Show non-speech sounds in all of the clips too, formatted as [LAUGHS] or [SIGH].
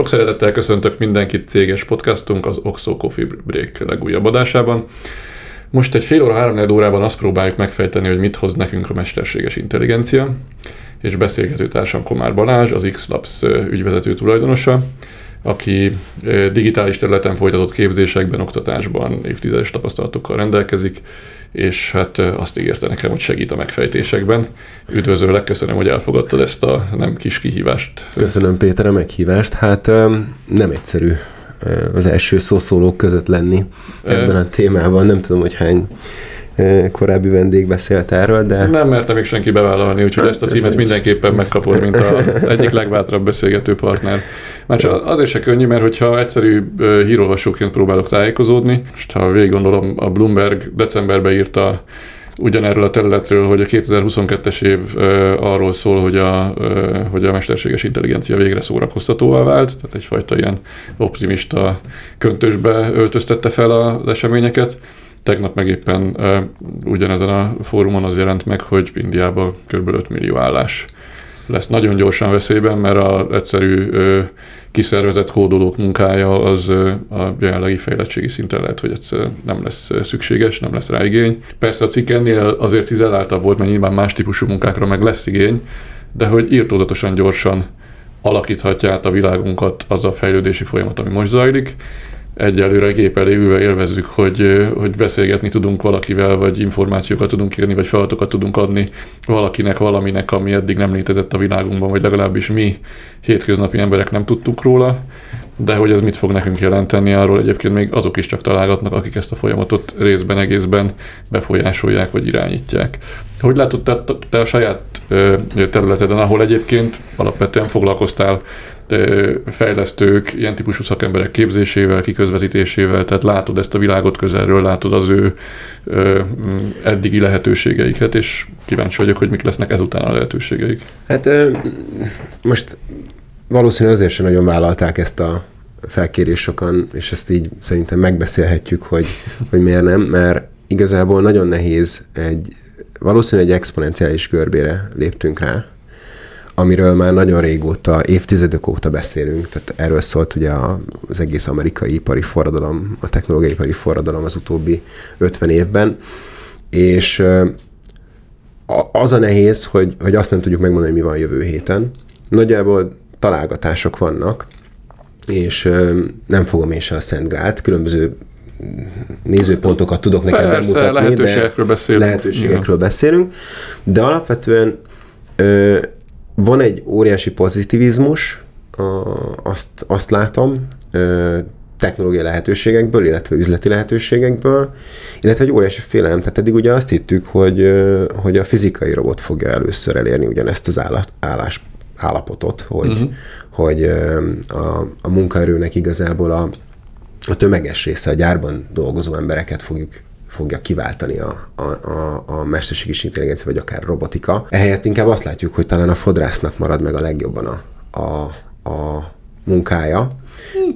Sok szeretettel köszöntök mindenkit céges podcastunk az Oxo Coffee Break legújabb adásában. Most egy fél óra, három órában azt próbáljuk megfejteni, hogy mit hoz nekünk a mesterséges intelligencia, és beszélgető társam Komár Balázs, az X-Labs ügyvezető tulajdonosa, aki digitális területen folytatott képzésekben, oktatásban évtizedes tapasztalatokkal rendelkezik, és hát azt ígérte nekem, hogy segít a megfejtésekben. Üdvözöllek, köszönöm, hogy elfogadtad ezt a nem kis kihívást. Köszönöm Péter a meghívást. Hát nem egyszerű az első szószólók között lenni ebben a témában. Nem tudom, hogy hány korábbi vendég beszélt erről, de... Nem merte még senki bevállalni, úgyhogy ezt a címet mindenképpen megkapod, mint a egyik legbátrabb beszélgető partner. Már csak azért se könnyű, mert hogyha egyszerű hírolvasóként próbálok tájékozódni, most ha végig gondolom, a Bloomberg decemberben írta ugyanerről a területről, hogy a 2022-es év arról szól, hogy a, hogy a mesterséges intelligencia végre szórakoztatóvá vált, tehát egyfajta ilyen optimista köntösbe öltöztette fel az eseményeket. Tegnap meg éppen ugyanezen a fórumon az jelent meg, hogy Indiában kb. 5 millió állás lesz nagyon gyorsan veszélyben, mert a egyszerű kiszervezett kódolók munkája az a jelenlegi fejlettségi szinten lehet, hogy egyszer nem lesz szükséges, nem lesz rá igény. Persze a cikk ennél azért izoláltabb volt, mert nyilván más típusú munkákra meg lesz igény, de hogy írtózatosan gyorsan alakíthatja át a világunkat az a fejlődési folyamat, ami most zajlik, egyelőre gép elé ülve élvezzük, hogy, hogy beszélgetni tudunk valakivel, vagy információkat tudunk írni, vagy feladatokat tudunk adni valakinek, valaminek, ami eddig nem létezett a világunkban, vagy legalábbis mi hétköznapi emberek nem tudtuk róla, de hogy ez mit fog nekünk jelenteni, arról egyébként még azok is csak találgatnak, akik ezt a folyamatot részben, egészben befolyásolják, vagy irányítják. Hogy látod te, te a saját területeden, ahol egyébként alapvetően foglalkoztál fejlesztők, ilyen típusú szakemberek képzésével, kiközvetítésével, tehát látod ezt a világot közelről, látod az ő ö, eddigi lehetőségeiket, és kíváncsi vagyok, hogy mik lesznek ezután a lehetőségeik. Hát most valószínűleg azért sem nagyon vállalták ezt a felkérés sokan, és ezt így szerintem megbeszélhetjük, hogy, hogy miért nem, mert igazából nagyon nehéz egy, valószínűleg egy exponenciális görbére léptünk rá, amiről már nagyon régóta, évtizedek óta beszélünk, tehát erről szólt ugye az egész amerikai ipari forradalom, a technológiai ipari forradalom az utóbbi 50 évben, és az a nehéz, hogy, hogy azt nem tudjuk megmondani, mi van jövő héten. Nagyjából találgatások vannak, és nem fogom én se a Szent Grált, különböző nézőpontokat tudok neked Persze, bemutatni, lehetőségekről beszélünk. lehetőségekről beszélünk, de alapvetően ö, van egy óriási pozitivizmus, azt, azt látom, ö, technológiai lehetőségekből, illetve üzleti lehetőségekből, illetve egy óriási félelem. Tehát eddig ugye azt hittük, hogy, hogy a fizikai robot fogja először elérni ugyanezt az állás, állapotot, hogy, uh-huh. hogy a, a munkaerőnek igazából a, a tömeges része, a gyárban dolgozó embereket fogjuk fogja kiváltani a, a, a, a mesterségi intelligencia, vagy akár robotika. Ehelyett inkább azt látjuk, hogy talán a fodrásznak marad meg a legjobban a, a, a munkája,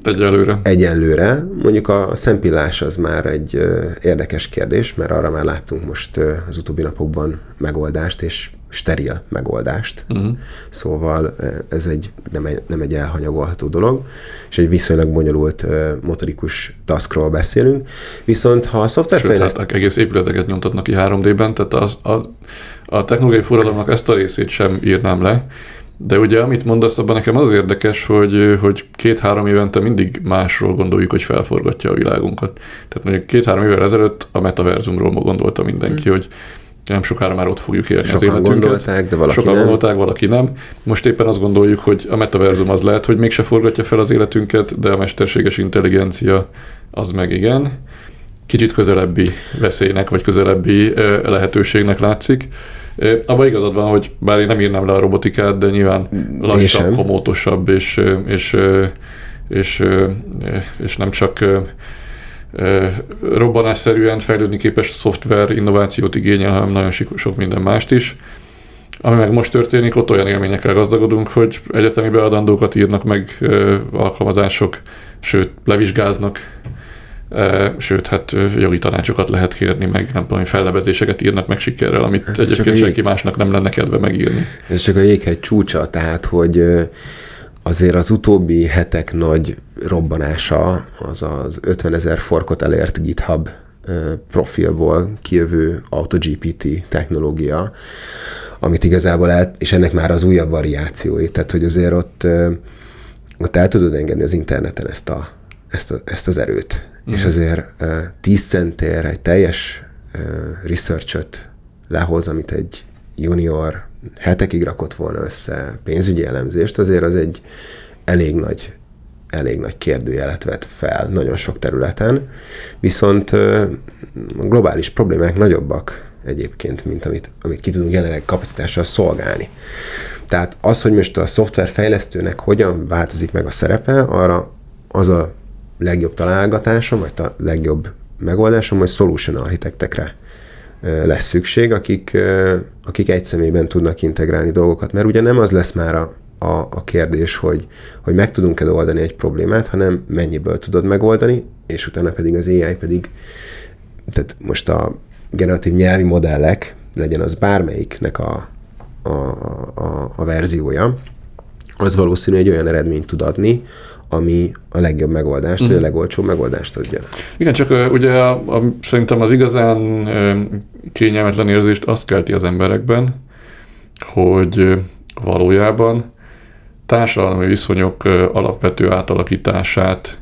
Egyelőre. Egyelőre. Mondjuk a szempillás az már egy érdekes kérdés, mert arra már láttunk most az utóbbi napokban megoldást, és steril megoldást. Uh-huh. Szóval ez egy nem, egy nem egy elhanyagolható dolog, és egy viszonylag bonyolult motorikus taskról beszélünk. Viszont ha a szoftverfejlesztés... Sőt, hát egész épületeket nyomtatnak ki 3D-ben, tehát az, a, a technológiai forradalomnak ezt a részét sem írnám le, de ugye, amit mondasz, abban nekem az érdekes, hogy, hogy két-három évente mindig másról gondoljuk, hogy felforgatja a világunkat. Tehát mondjuk két-három évvel ezelőtt a metaverzumról gondolta mindenki, hmm. hogy nem sokára már ott fogjuk élni Sokan az életünket. gondolták, de valaki Sokan nem. gondolták, valaki nem. Most éppen azt gondoljuk, hogy a metaverzum az lehet, hogy mégse forgatja fel az életünket, de a mesterséges intelligencia az meg igen. Kicsit közelebbi veszélynek, vagy közelebbi lehetőségnek látszik. Abban igazad van, hogy bár én nem írnám le a robotikát, de nyilván lassabb, komótosabb, és, és, és, és nem csak robbanásszerűen fejlődni képes szoftver innovációt igényel, hanem nagyon sok minden mást is. Ami meg most történik, ott olyan élményekkel gazdagodunk, hogy egyetemi beadandókat írnak meg alkalmazások, sőt, levizsgáznak sőt, hát jogi tanácsokat lehet kérni, meg nem tudom, fellebezéseket írnak meg sikerrel, amit ez egyébként senki jég... másnak nem lenne kedve megírni. Ez csak a jéghegy csúcsa, tehát, hogy azért az utóbbi hetek nagy robbanása az az 50 ezer forkot elért GitHub profilból kijövő AutoGPT technológia, amit igazából el, és ennek már az újabb variációi, tehát hogy azért ott, ott el tudod engedni az interneten ezt, a, ezt, a, ezt az erőt. Mm. És azért 10 centér egy teljes research lehoz, amit egy junior hetekig rakott volna össze pénzügyi elemzést, azért az egy elég nagy elég nagy kérdőjelet vet fel nagyon sok területen, viszont a globális problémák nagyobbak egyébként, mint amit, amit ki tudunk jelenleg kapacitással szolgálni. Tehát az, hogy most a szoftverfejlesztőnek hogyan változik meg a szerepe, arra az a legjobb találgatásom, vagy a legjobb megoldásom, hogy solution architektekre lesz szükség, akik, akik egy személyben tudnak integrálni dolgokat, mert ugye nem az lesz már a, a, a kérdés, hogy, hogy meg tudunk-e oldani egy problémát, hanem mennyiből tudod megoldani, és utána pedig az AI pedig, tehát most a generatív nyelvi modellek, legyen az bármelyiknek a, a, a, a verziója, az valószínű egy olyan eredményt tud adni, ami a legjobb megoldást, mm. vagy a mhm. legolcsóbb megoldást adja. Igen, csak ugye a, a, szerintem az igazán kényelmetlen érzést azt kelti az emberekben, hogy valójában társadalmi viszonyok alapvető átalakítását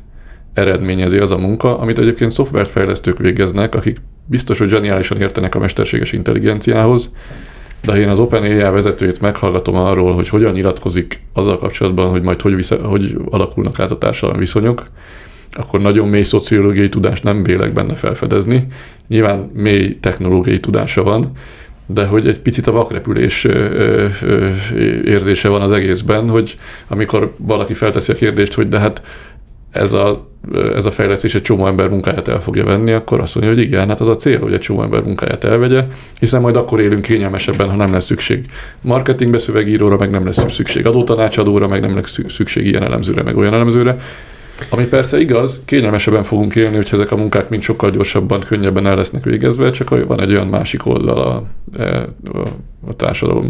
eredményezi az a munka, amit egyébként szoftverfejlesztők végeznek, akik biztos, hogy zseniálisan értenek a mesterséges intelligenciához, de ha én az OpenAI vezetőjét meghallgatom arról, hogy hogyan nyilatkozik azzal kapcsolatban, hogy majd hogy, vissza, hogy alakulnak át a társadalmi viszonyok, akkor nagyon mély szociológiai tudást nem vélek benne felfedezni. Nyilván mély technológiai tudása van, de hogy egy picit a vakrepülés érzése van az egészben, hogy amikor valaki felteszi a kérdést, hogy de hát ez a, ez a fejlesztés egy csomó ember munkáját el fogja venni, akkor azt mondja, hogy igen, hát az a cél, hogy egy csomó ember munkáját elvegye, hiszen majd akkor élünk kényelmesebben, ha nem lesz szükség marketingbe, szövegíróra, meg nem lesz szükség adótanácsadóra, meg nem lesz szükség ilyen elemzőre, meg olyan elemzőre. Ami persze igaz, kényelmesebben fogunk élni, hogyha ezek a munkák mind sokkal gyorsabban, könnyebben el lesznek végezve, csak van egy olyan másik oldal a, a, a társadalom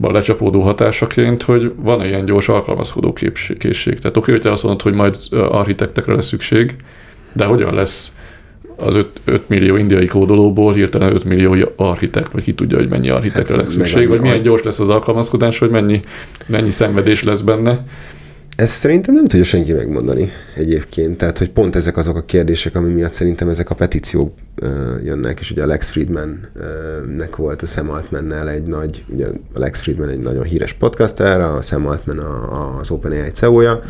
lecsapódó hatásaként, hogy van ilyen gyors alkalmazkodó készség. Tehát oké, hogy te azt mondod, hogy majd architektekre lesz szükség, de hogyan lesz az 5, 5 millió indiai kódolóból hirtelen 5 millió architekt, vagy ki tudja, hogy mennyi architektre hát, lesz szükség, vagy milyen gyors lesz az alkalmazkodás, vagy mennyi, mennyi szenvedés lesz benne. Ezt szerintem nem tudja senki megmondani egyébként. Tehát, hogy pont ezek azok a kérdések, ami miatt szerintem ezek a petíciók uh, jönnek, és ugye a Lex Friedman-nek volt a Sam Altman-nel egy nagy, ugye a Lex Friedman egy nagyon híres podcaster, a Sam Altman a, az OpenAI CEO-ja,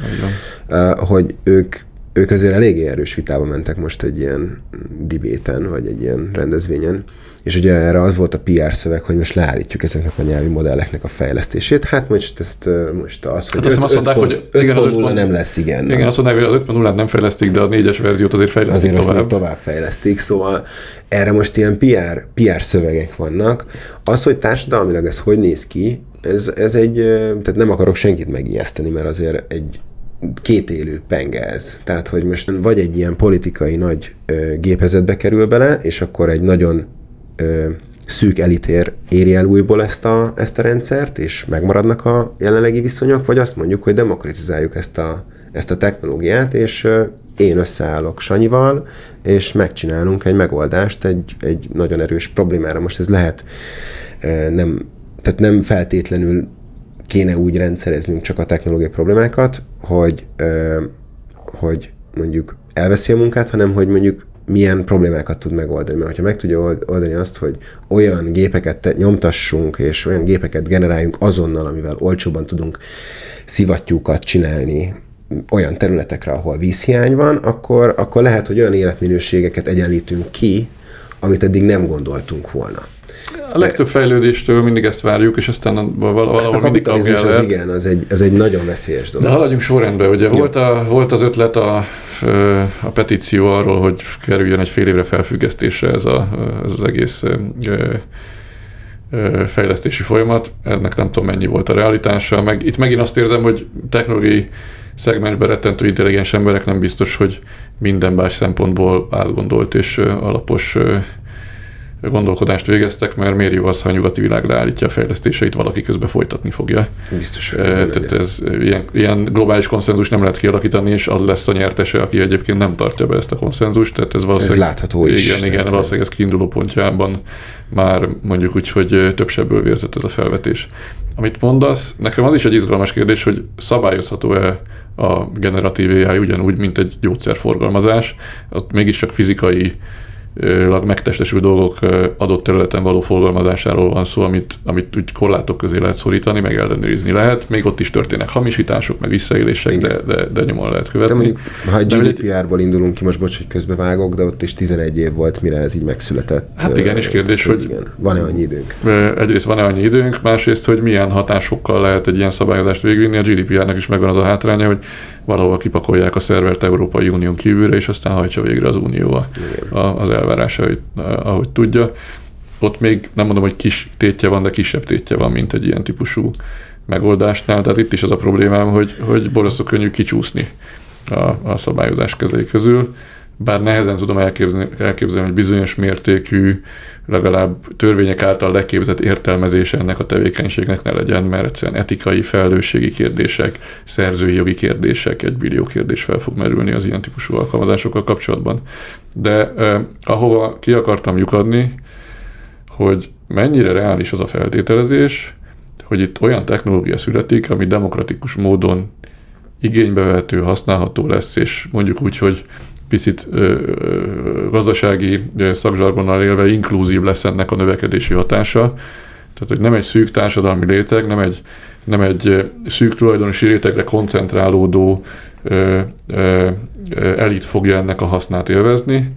uh, hogy ők ők azért eléggé erős vitába mentek most egy ilyen dibéten, vagy egy ilyen rendezvényen, és ugye erre az volt a PR szöveg, hogy most leállítjuk ezeknek a nyelvi modelleknek a fejlesztését. Hát most ezt most az, hogy hát 5, azt mondták, hogy igen, az 5 nem lesz, igen. Igen, azt mondták, hogy az 5.0-át nem fejlesztik, de a négyes verziót azért fejlesztik azért tovább. tovább fejlesztik, szóval erre most ilyen PR, PR szövegek vannak. Az, hogy társadalmilag ez hogy néz ki, ez, ez egy, tehát nem akarok senkit megijeszteni, mert azért egy kétélű penge ez. Tehát, hogy most vagy egy ilyen politikai nagy ö, gépezetbe kerül bele, és akkor egy nagyon szűk elitér éri el újból ezt a, ezt a rendszert, és megmaradnak a jelenlegi viszonyok, vagy azt mondjuk, hogy demokratizáljuk ezt a, ezt a technológiát, és én összeállok Sanyival, és megcsinálunk egy megoldást egy, egy nagyon erős problémára. Most ez lehet nem, tehát nem feltétlenül kéne úgy rendszereznünk csak a technológiai problémákat, hogy, hogy mondjuk elveszi a munkát, hanem hogy mondjuk milyen problémákat tud megoldani. Mert ha meg tudja oldani azt, hogy olyan gépeket nyomtassunk, és olyan gépeket generáljunk azonnal, amivel olcsóban tudunk szivattyúkat csinálni olyan területekre, ahol vízhiány van, akkor, akkor lehet, hogy olyan életminőségeket egyenlítünk ki, amit eddig nem gondoltunk volna. A legtöbb fejlődéstől mindig ezt várjuk, és aztán valahol hát a kapitalizmus az igen, az egy, az egy nagyon veszélyes dolog. De haladjunk sorrendbe, ugye? Volt, a, volt az ötlet a, a petíció arról, hogy kerüljön egy fél évre felfüggesztésre ez, a, ez az egész fejlesztési folyamat, ennek nem tudom mennyi volt a realitása, meg itt megint azt érzem, hogy technológiai szegmensben rettentő intelligens emberek nem biztos, hogy minden más szempontból átgondolt és alapos gondolkodást végeztek, mert miért jó az, ha a nyugati világ leállítja a fejlesztéseit, valaki közben folytatni fogja. Biztos, hogy Tehát ez ilyen, ilyen globális konszenzus nem lehet kialakítani, és az lesz a nyertese, aki egyébként nem tartja be ezt a konszenzust. Tehát ez valószínűleg... Ez látható is. Igen, igen, valószínűleg ez kiinduló pontjában már mondjuk úgy, hogy több sebből vérzett ez a felvetés. Amit mondasz, nekem az is egy izgalmas kérdés, hogy szabályozható-e a generatív AI ugyanúgy, mint egy gyógyszerforgalmazás. Ott mégiscsak fizikai megtestesülő dolgok adott területen való forgalmazásáról van szó, amit, amit úgy korlátok közé lehet szorítani, meg ellenőrizni lehet. Még ott is történnek hamisítások, meg visszaélések, de, de, de nyomon lehet követni. De mondjuk, ha egy GDPR-ból indulunk ki, most bocs, hogy közbevágok, de ott is 11 év volt, mire ez így megszületett. Hát igen, és kérdés, hogy igen. van-e annyi időnk? Egyrészt van-e annyi időnk, másrészt, hogy milyen hatásokkal lehet egy ilyen szabályozást végvinni. A GDPR-nek is megvan az a hátránya, hogy valahol kipakolják a szervert Európai Unión kívülre, és aztán hajtsa végre az Unió az elvárása, ahogy tudja. Ott még nem mondom, hogy kis tétje van, de kisebb tétje van, mint egy ilyen típusú megoldásnál. Tehát itt is az a problémám, hogy, hogy borzasztó könnyű kicsúszni a, a szabályozás kezei közül bár nehezen tudom elképzelni, elképzelni, hogy bizonyos mértékű, legalább törvények által leképzett értelmezése ennek a tevékenységnek ne legyen, mert egyszerűen etikai, felelősségi kérdések, szerzői jogi kérdések, egy billió kérdés fel fog merülni az ilyen típusú alkalmazásokkal kapcsolatban. De eh, ahova ki akartam lyukadni, hogy mennyire reális az a feltételezés, hogy itt olyan technológia születik, ami demokratikus módon igénybevehető, használható lesz, és mondjuk úgy, hogy picit gazdasági szakzsargonnal élve inkluzív lesz ennek a növekedési hatása. Tehát, hogy nem egy szűk társadalmi réteg, nem egy, nem egy szűk tulajdonosi rétegre koncentrálódó ö, ö, elit fogja ennek a hasznát élvezni,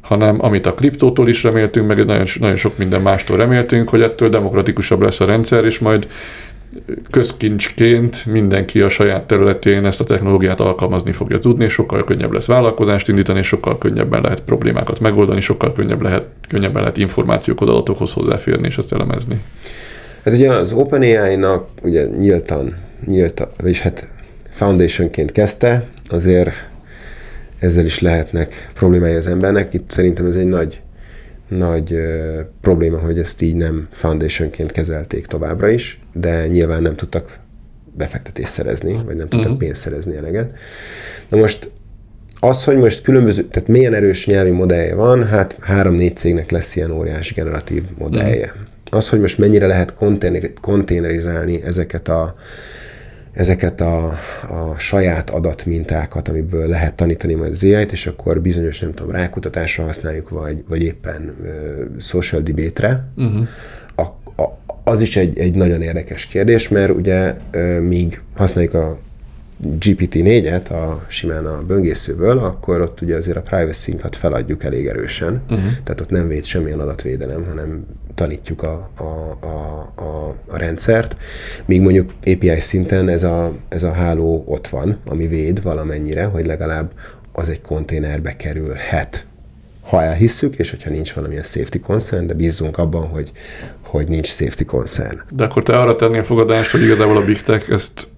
hanem amit a kriptótól is reméltünk, meg nagyon, nagyon sok minden mástól reméltünk, hogy ettől demokratikusabb lesz a rendszer, és majd közkincsként mindenki a saját területén ezt a technológiát alkalmazni fogja tudni, és sokkal könnyebb lesz vállalkozást indítani, és sokkal könnyebben lehet problémákat megoldani, sokkal könnyebb lehet, könnyebben lehet információkhoz, adatokhoz hozzáférni és azt elemezni. Hát ugye az OpenAI-nak ugye nyíltan, nyíltan, vagyis hát foundationként kezdte, azért ezzel is lehetnek problémái az embernek. Itt szerintem ez egy nagy nagy probléma, hogy ezt így nem foundationként kezelték továbbra is, de nyilván nem tudtak befektetést szerezni, vagy nem tudtak uh-huh. pénzt szerezni eleget. Na most az, hogy most különböző, tehát milyen erős nyelvi modellje van, hát három-négy cégnek lesz ilyen óriási generatív modellje. Uh-huh. Az, hogy most mennyire lehet konténerizálni ezeket a ezeket a, a saját adatmintákat, amiből lehet tanítani majd az AI-t, és akkor bizonyos, nem tudom, rákutatásra használjuk, vagy, vagy éppen uh, social debate-re, uh-huh. a, a, az is egy, egy nagyon érdekes kérdés, mert ugye uh, míg használjuk a GPT-4-et a, simán a böngészőből, akkor ott ugye azért a privacy-nkat feladjuk elég erősen, uh-huh. tehát ott nem véd semmilyen adatvédelem, hanem tanítjuk a, a, a, a, a rendszert, míg mondjuk API szinten ez a, ez a háló ott van, ami véd valamennyire, hogy legalább az egy konténerbe kerülhet ha elhisszük, és hogyha nincs valamilyen safety concern, de bízzunk abban, hogy, hogy nincs safety concern. De akkor te arra tennél fogadást, hogy igazából a Big Tech ezt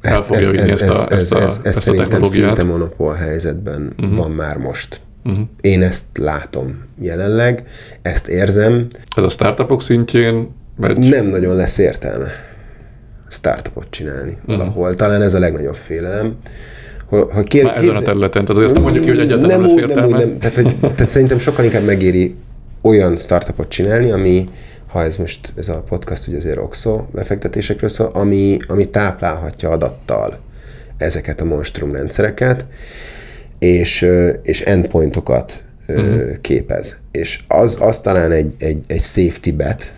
ezt, ez, ez, ezt a, ez, ezt a, ez, ez, ezt szerintem szinte monopól helyzetben uh-huh. van már most. Uh-huh. Én ezt látom jelenleg, ezt érzem. Ez a startupok szintjén megy? Nem nagyon lesz értelme startupot csinálni uh-huh. valahol. Talán ez a legnagyobb félelem. Ha kér, Már ezen a területen, tehát azt nem mondjuk ki, hogy egyáltalán nem, lesz értelme. Nem, nem. Tehát, hogy, tehát szerintem sokkal inkább megéri olyan startupot csinálni, ami ha ez most, ez a podcast ugye azért OXO befektetésekről szól, ami, ami táplálhatja adattal ezeket a monstrum rendszereket, és, és endpointokat uh-huh. képez. És az, az talán egy, egy, egy safety bet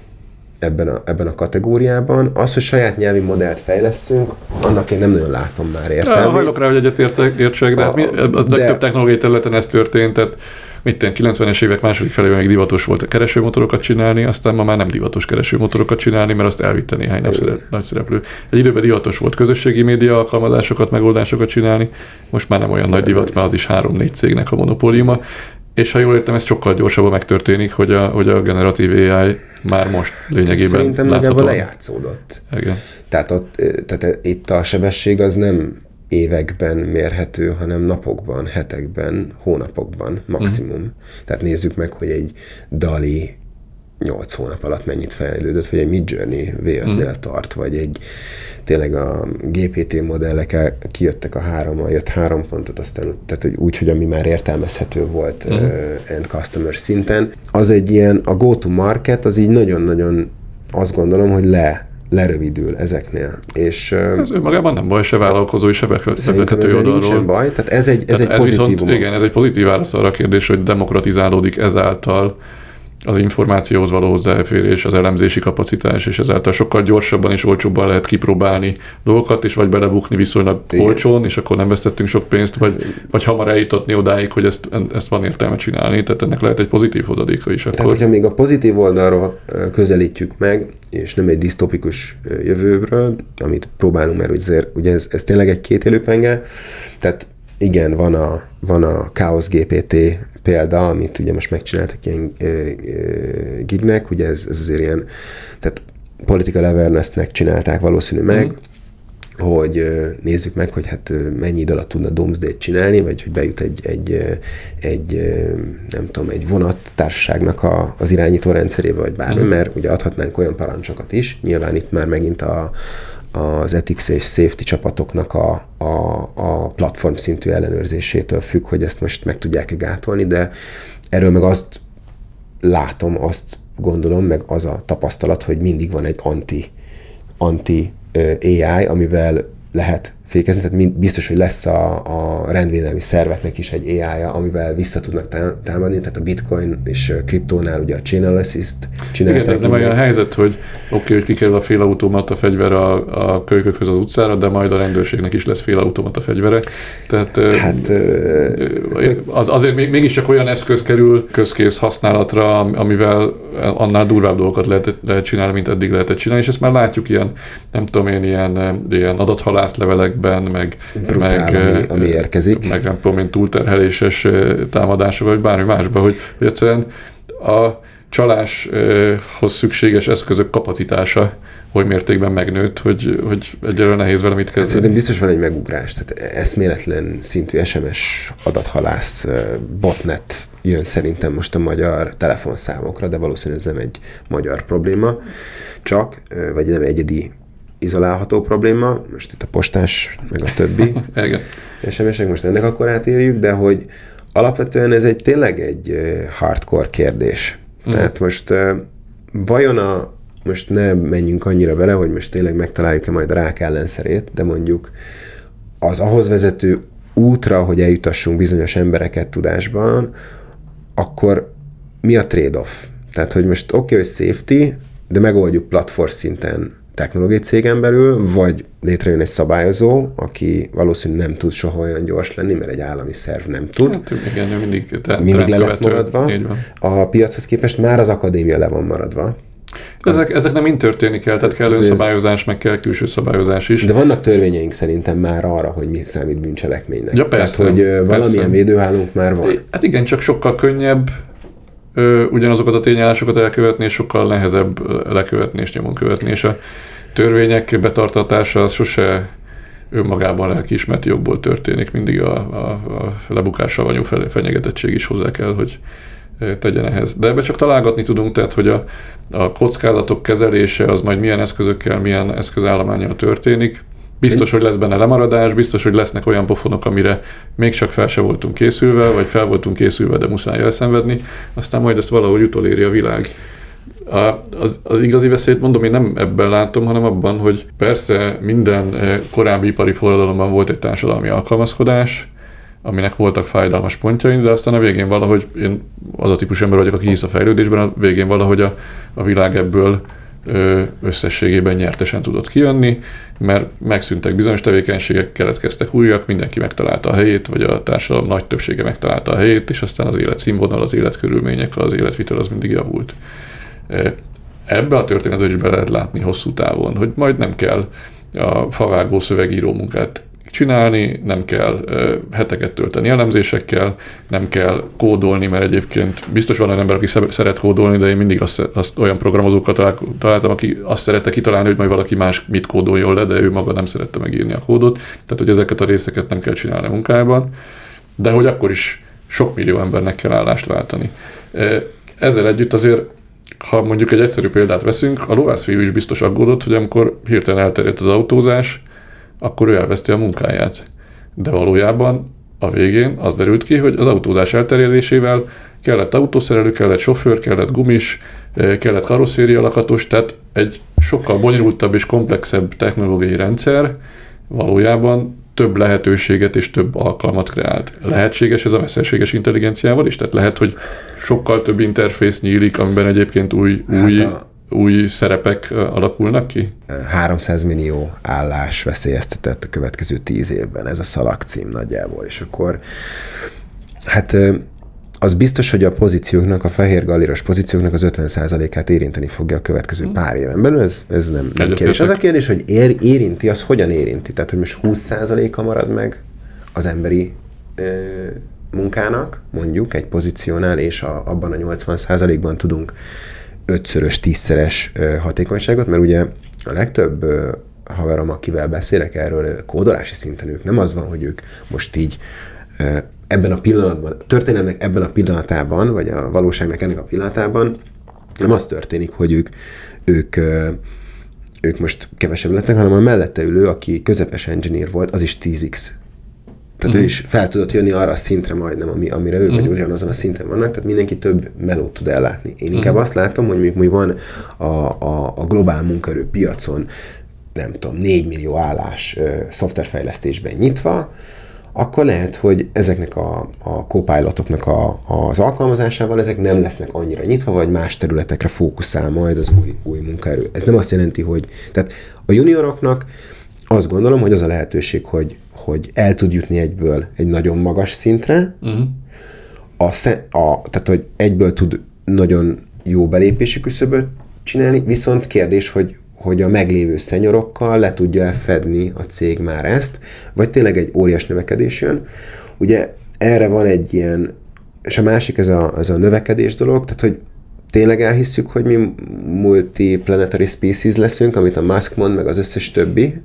ebben a, ebben a kategóriában. Az, hogy saját nyelvi modellt fejlesztünk, annak én nem nagyon látom már értelmét. Hajlok rá, hogy egyet értsek, de, a, hát mi, az de, több technológiai területen ez történt, tehát mit 90-es évek második felében még divatos volt a keresőmotorokat csinálni, aztán ma már nem divatos keresőmotorokat csinálni, mert azt elvitte néhány nagy szereplő. Egy időben divatos volt közösségi média alkalmazásokat, megoldásokat csinálni, most már nem olyan nagy divat, mert az is három-négy cégnek a monopóliuma. És ha jól értem, ez sokkal gyorsabban megtörténik, hogy a, hogy a generatív AI már most lényegében Szerintem nagyjából lejátszódott. Igen. Tehát, ott, tehát itt a sebesség az nem években mérhető, hanem napokban, hetekben, hónapokban maximum. Mm. Tehát nézzük meg, hogy egy Dali 8 hónap alatt mennyit fejlődött, vagy egy Midjourney V5-nél mm. tart, vagy egy tényleg a GPT modellek kijöttek a hárommal, jött három pontot, aztán tehát hogy úgy, hogy ami már értelmezhető volt mm. uh, end customer szinten. Az egy ilyen, a go-to-market az így nagyon-nagyon azt gondolom, hogy le lerövidül ezeknél. És, ez önmagában nem baj, se vállalkozói, se befektető oldalról. nincsen baj, tehát ez egy, ez tehát egy ez viszont, Igen, ez egy pozitív válasz arra a kérdés, hogy demokratizálódik ezáltal az információhoz való hozzáférés, az elemzési kapacitás, és ezáltal sokkal gyorsabban és olcsóbban lehet kipróbálni dolgokat, és vagy belebukni viszonylag Igen. olcsón, és akkor nem vesztettünk sok pénzt, vagy, vagy hamar eljutatni odáig, hogy ezt, ezt van értelme csinálni, tehát ennek lehet egy pozitív hozadéka is. Akkor. Tehát, hogyha még a pozitív oldalról közelítjük meg, és nem egy disztopikus jövőről, amit próbálunk, mert ugye, ez, ez tényleg egy két élőpenge, tehát igen, van a, van a Chaos GPT példa, amit ugye most megcsináltak ilyen gignek, ugye ez, ez azért ilyen, tehát political awareness-nek csinálták valószínű meg, mm hogy nézzük meg, hogy hát mennyi idő alatt tudna Doomsday-t csinálni, vagy hogy bejut egy, egy, egy nem tudom, egy vonattársaságnak a, az irányító rendszerébe, vagy bármi, mm. mert ugye adhatnánk olyan parancsokat is, nyilván itt már megint a, az ethics és safety csapatoknak a, a, a platform szintű ellenőrzésétől függ, hogy ezt most meg tudják-e gátolni, de erről meg azt látom, azt gondolom, meg az a tapasztalat, hogy mindig van egy anti, anti AI, amivel lehet fékezni, tehát biztos, hogy lesz a, a rendvédelmi szerveknek is egy AI-ja, amivel vissza tudnak támadni, tehát a bitcoin és kriptónál ugye a chain analysis-t csinálták. Igen, ez nem olyan helyzet, hogy oké, okay, hogy kikerül a félautomata fegyver a, a kölykökhöz az utcára, de majd a rendőrségnek is lesz félautomata fegyvere. Tehát hát, az, azért még, mégis csak olyan eszköz kerül közkész használatra, amivel annál durvább dolgokat lehet, lehet csinálni, mint eddig lehetett csinálni, és ezt már látjuk ilyen, nem tudom én, ilyen, ilyen adathalász esetekben, meg, Brutál, meg, ami, ami érkezik. Meg nem tudom én, túlterheléses támadások, vagy bármi másba, hogy, hogy egyszerűen a csaláshoz szükséges eszközök kapacitása hogy mértékben megnőtt, hogy, hogy egyelőre nehéz vele mit kezdeni. Szerintem biztos van egy megugrás, tehát eszméletlen szintű SMS adathalász botnet jön szerintem most a magyar telefonszámokra, de valószínűleg ez nem egy magyar probléma, csak, vagy nem egyedi izolálható probléma, most itt a postás, meg a többi [LAUGHS] SMS-ek, most ennek akkor átérjük, de hogy alapvetően ez egy tényleg egy hardcore kérdés. Mm. Tehát most vajon a, most ne menjünk annyira bele, hogy most tényleg megtaláljuk-e majd a rák ellenszerét, de mondjuk az ahhoz vezető útra, hogy eljutassunk bizonyos embereket tudásban, akkor mi a trade-off? Tehát, hogy most oké, okay, hogy safety, de megoldjuk platform szinten technológiai cégen belül, vagy létrejön egy szabályozó, aki valószínűleg nem tud soha olyan gyors lenni, mert egy állami szerv nem tud. Hát, igen, mindig, mindig le lesz maradva. A piachoz képest már az akadémia le van maradva. Ezek, ezek nem mind történni kell, tehát kell önszabályozás, meg kell külső szabályozás is. De vannak törvényeink szerintem már arra, hogy mi számít bűncselekménynek. Ja, persze, tehát, hogy persze. valamilyen védőhálónk már van. Hát igen, csak sokkal könnyebb ö, ugyanazokat a tényállásokat elkövetni, és sokkal nehezebb lekövetni és nyomon követni, és a törvények betartatása az sose önmagában lelkiismereti jogból történik, mindig a, a, a lebukással vagyunk fenyegetettség is hozzá kell, hogy tegyen ehhez. De ebbe csak találgatni tudunk, tehát hogy a, a kockázatok kezelése az majd milyen eszközökkel, milyen eszközállományjal történik, Biztos, hogy lesz benne lemaradás, biztos, hogy lesznek olyan pofonok, amire még csak fel se voltunk készülve, vagy fel voltunk készülve, de muszáj elszenvedni, aztán majd ezt valahogy utoléri a világ. A, az, az igazi veszélyt mondom, én nem ebben látom, hanem abban, hogy persze minden eh, korábbi ipari forradalomban volt egy társadalmi alkalmazkodás, aminek voltak fájdalmas pontjai, de aztán a végén valahogy, én az a típus ember vagyok, aki hisz a fejlődésben, a végén valahogy a, a világ ebből összességében nyertesen tudott kijönni, mert megszűntek bizonyos tevékenységek, keletkeztek újak, mindenki megtalálta a helyét, vagy a társadalom nagy többsége megtalálta a helyét, és aztán az életszínvonal, az életkörülmények, az életvitel az mindig javult. Ebbe a történetbe is be lehet látni hosszú távon, hogy majd nem kell a favágó szövegíró munkát csinálni, nem kell heteket tölteni elemzésekkel, nem kell kódolni, mert egyébként biztos van olyan ember, aki szeret kódolni, de én mindig azt, azt olyan programozókat találtam, aki azt szerette kitalálni, hogy majd valaki más mit kódoljon le, de ő maga nem szerette megírni a kódot, tehát hogy ezeket a részeket nem kell csinálni a munkájában, de hogy akkor is sok millió embernek kell állást váltani. Ezzel együtt azért ha mondjuk egy egyszerű példát veszünk, a lovászfiú is biztos aggódott, hogy amikor hirtelen elterjedt az autózás, akkor ő elveszti a munkáját. De valójában a végén az derült ki, hogy az autózás elterjedésével kellett autószerelő, kellett sofőr, kellett gumis, eh, kellett karosszéria lakatos, tehát egy sokkal bonyolultabb és komplexebb technológiai rendszer valójában több lehetőséget és több alkalmat kreált. Lehetséges ez a mesterséges intelligenciával is? Tehát lehet, hogy sokkal több interfész nyílik, amiben egyébként új, hát új, a, új szerepek alakulnak ki? 300 millió állás veszélyeztetett a következő tíz évben, ez a szalagcím nagyjából, és akkor hát az biztos, hogy a pozícióknak, a fehér galíros pozícióknak az 50%-át érinteni fogja a következő hmm. pár éven belül, ez, ez nem, nem kérdés. Az a kérdés, hogy ér, érinti, az hogyan érinti? Tehát, hogy most 20%-a marad meg az emberi ö, munkának, mondjuk egy pozíciónál, és a, abban a 80%-ban tudunk ötszörös, tízszeres hatékonyságot, mert ugye a legtöbb haverom, akivel beszélek erről kódolási szinten, ők nem az van, hogy ők most így ebben a pillanatban, történelmek ebben a pillanatában, vagy a valóságnak ennek a pillanatában nem az történik, hogy ők, ők, ők most kevesebb lettek, hanem a mellette ülő, aki közepes engineer volt, az is 10x. Tehát uh-huh. ő mhm. is fel tudott jönni arra a szintre majdnem, ami, amire ő uh-huh. vagy mhm. ugyanazon a szinten vannak, tehát mindenki több melót tud ellátni. Én inkább uh-huh. azt látom, hogy még van a, a, a globál munkaerő piacon, nem tudom, 4 millió állás ö, szoftverfejlesztésben nyitva, akkor lehet, hogy ezeknek a, a copilotoknak a, az alkalmazásával ezek nem lesznek annyira nyitva, vagy más területekre fókuszál majd az új, új munkaerő. Ez nem azt jelenti, hogy... Tehát a junioroknak azt gondolom, hogy az a lehetőség, hogy, hogy el tud jutni egyből egy nagyon magas szintre, uh-huh. a, a, tehát hogy egyből tud nagyon jó belépési küszöböt csinálni, viszont kérdés, hogy hogy a meglévő szenyorokkal le tudja fedni a cég már ezt, vagy tényleg egy óriás növekedés jön. Ugye erre van egy ilyen, és a másik ez a, ez a növekedés dolog, tehát hogy tényleg elhisszük, hogy mi multiplanetary species leszünk, amit a Musk mond, meg az összes többi,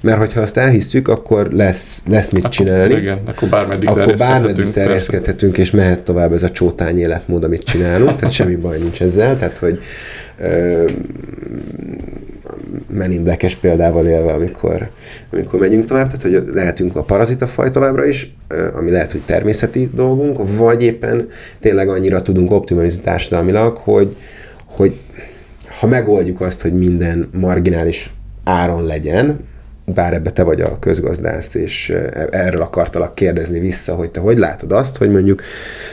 mert hogyha azt elhisszük, akkor lesz, lesz mit akkor, csinálni. Igen, akkor bármeddig akkor bármeddig terjeszkedhetünk, és mehet tovább ez a csótány életmód, amit csinálunk, tehát semmi baj nincs ezzel, tehát hogy ö, Men in Black-es példával élve, amikor, amikor megyünk tovább, tehát hogy lehetünk a parazita faj továbbra is, ami lehet, hogy természeti dolgunk, vagy éppen tényleg annyira tudunk optimalizálni társadalmilag, hogy, hogy ha megoldjuk azt, hogy minden marginális áron legyen, bár ebbe te vagy a közgazdász, és erről akartalak kérdezni vissza, hogy te hogy látod azt, hogy mondjuk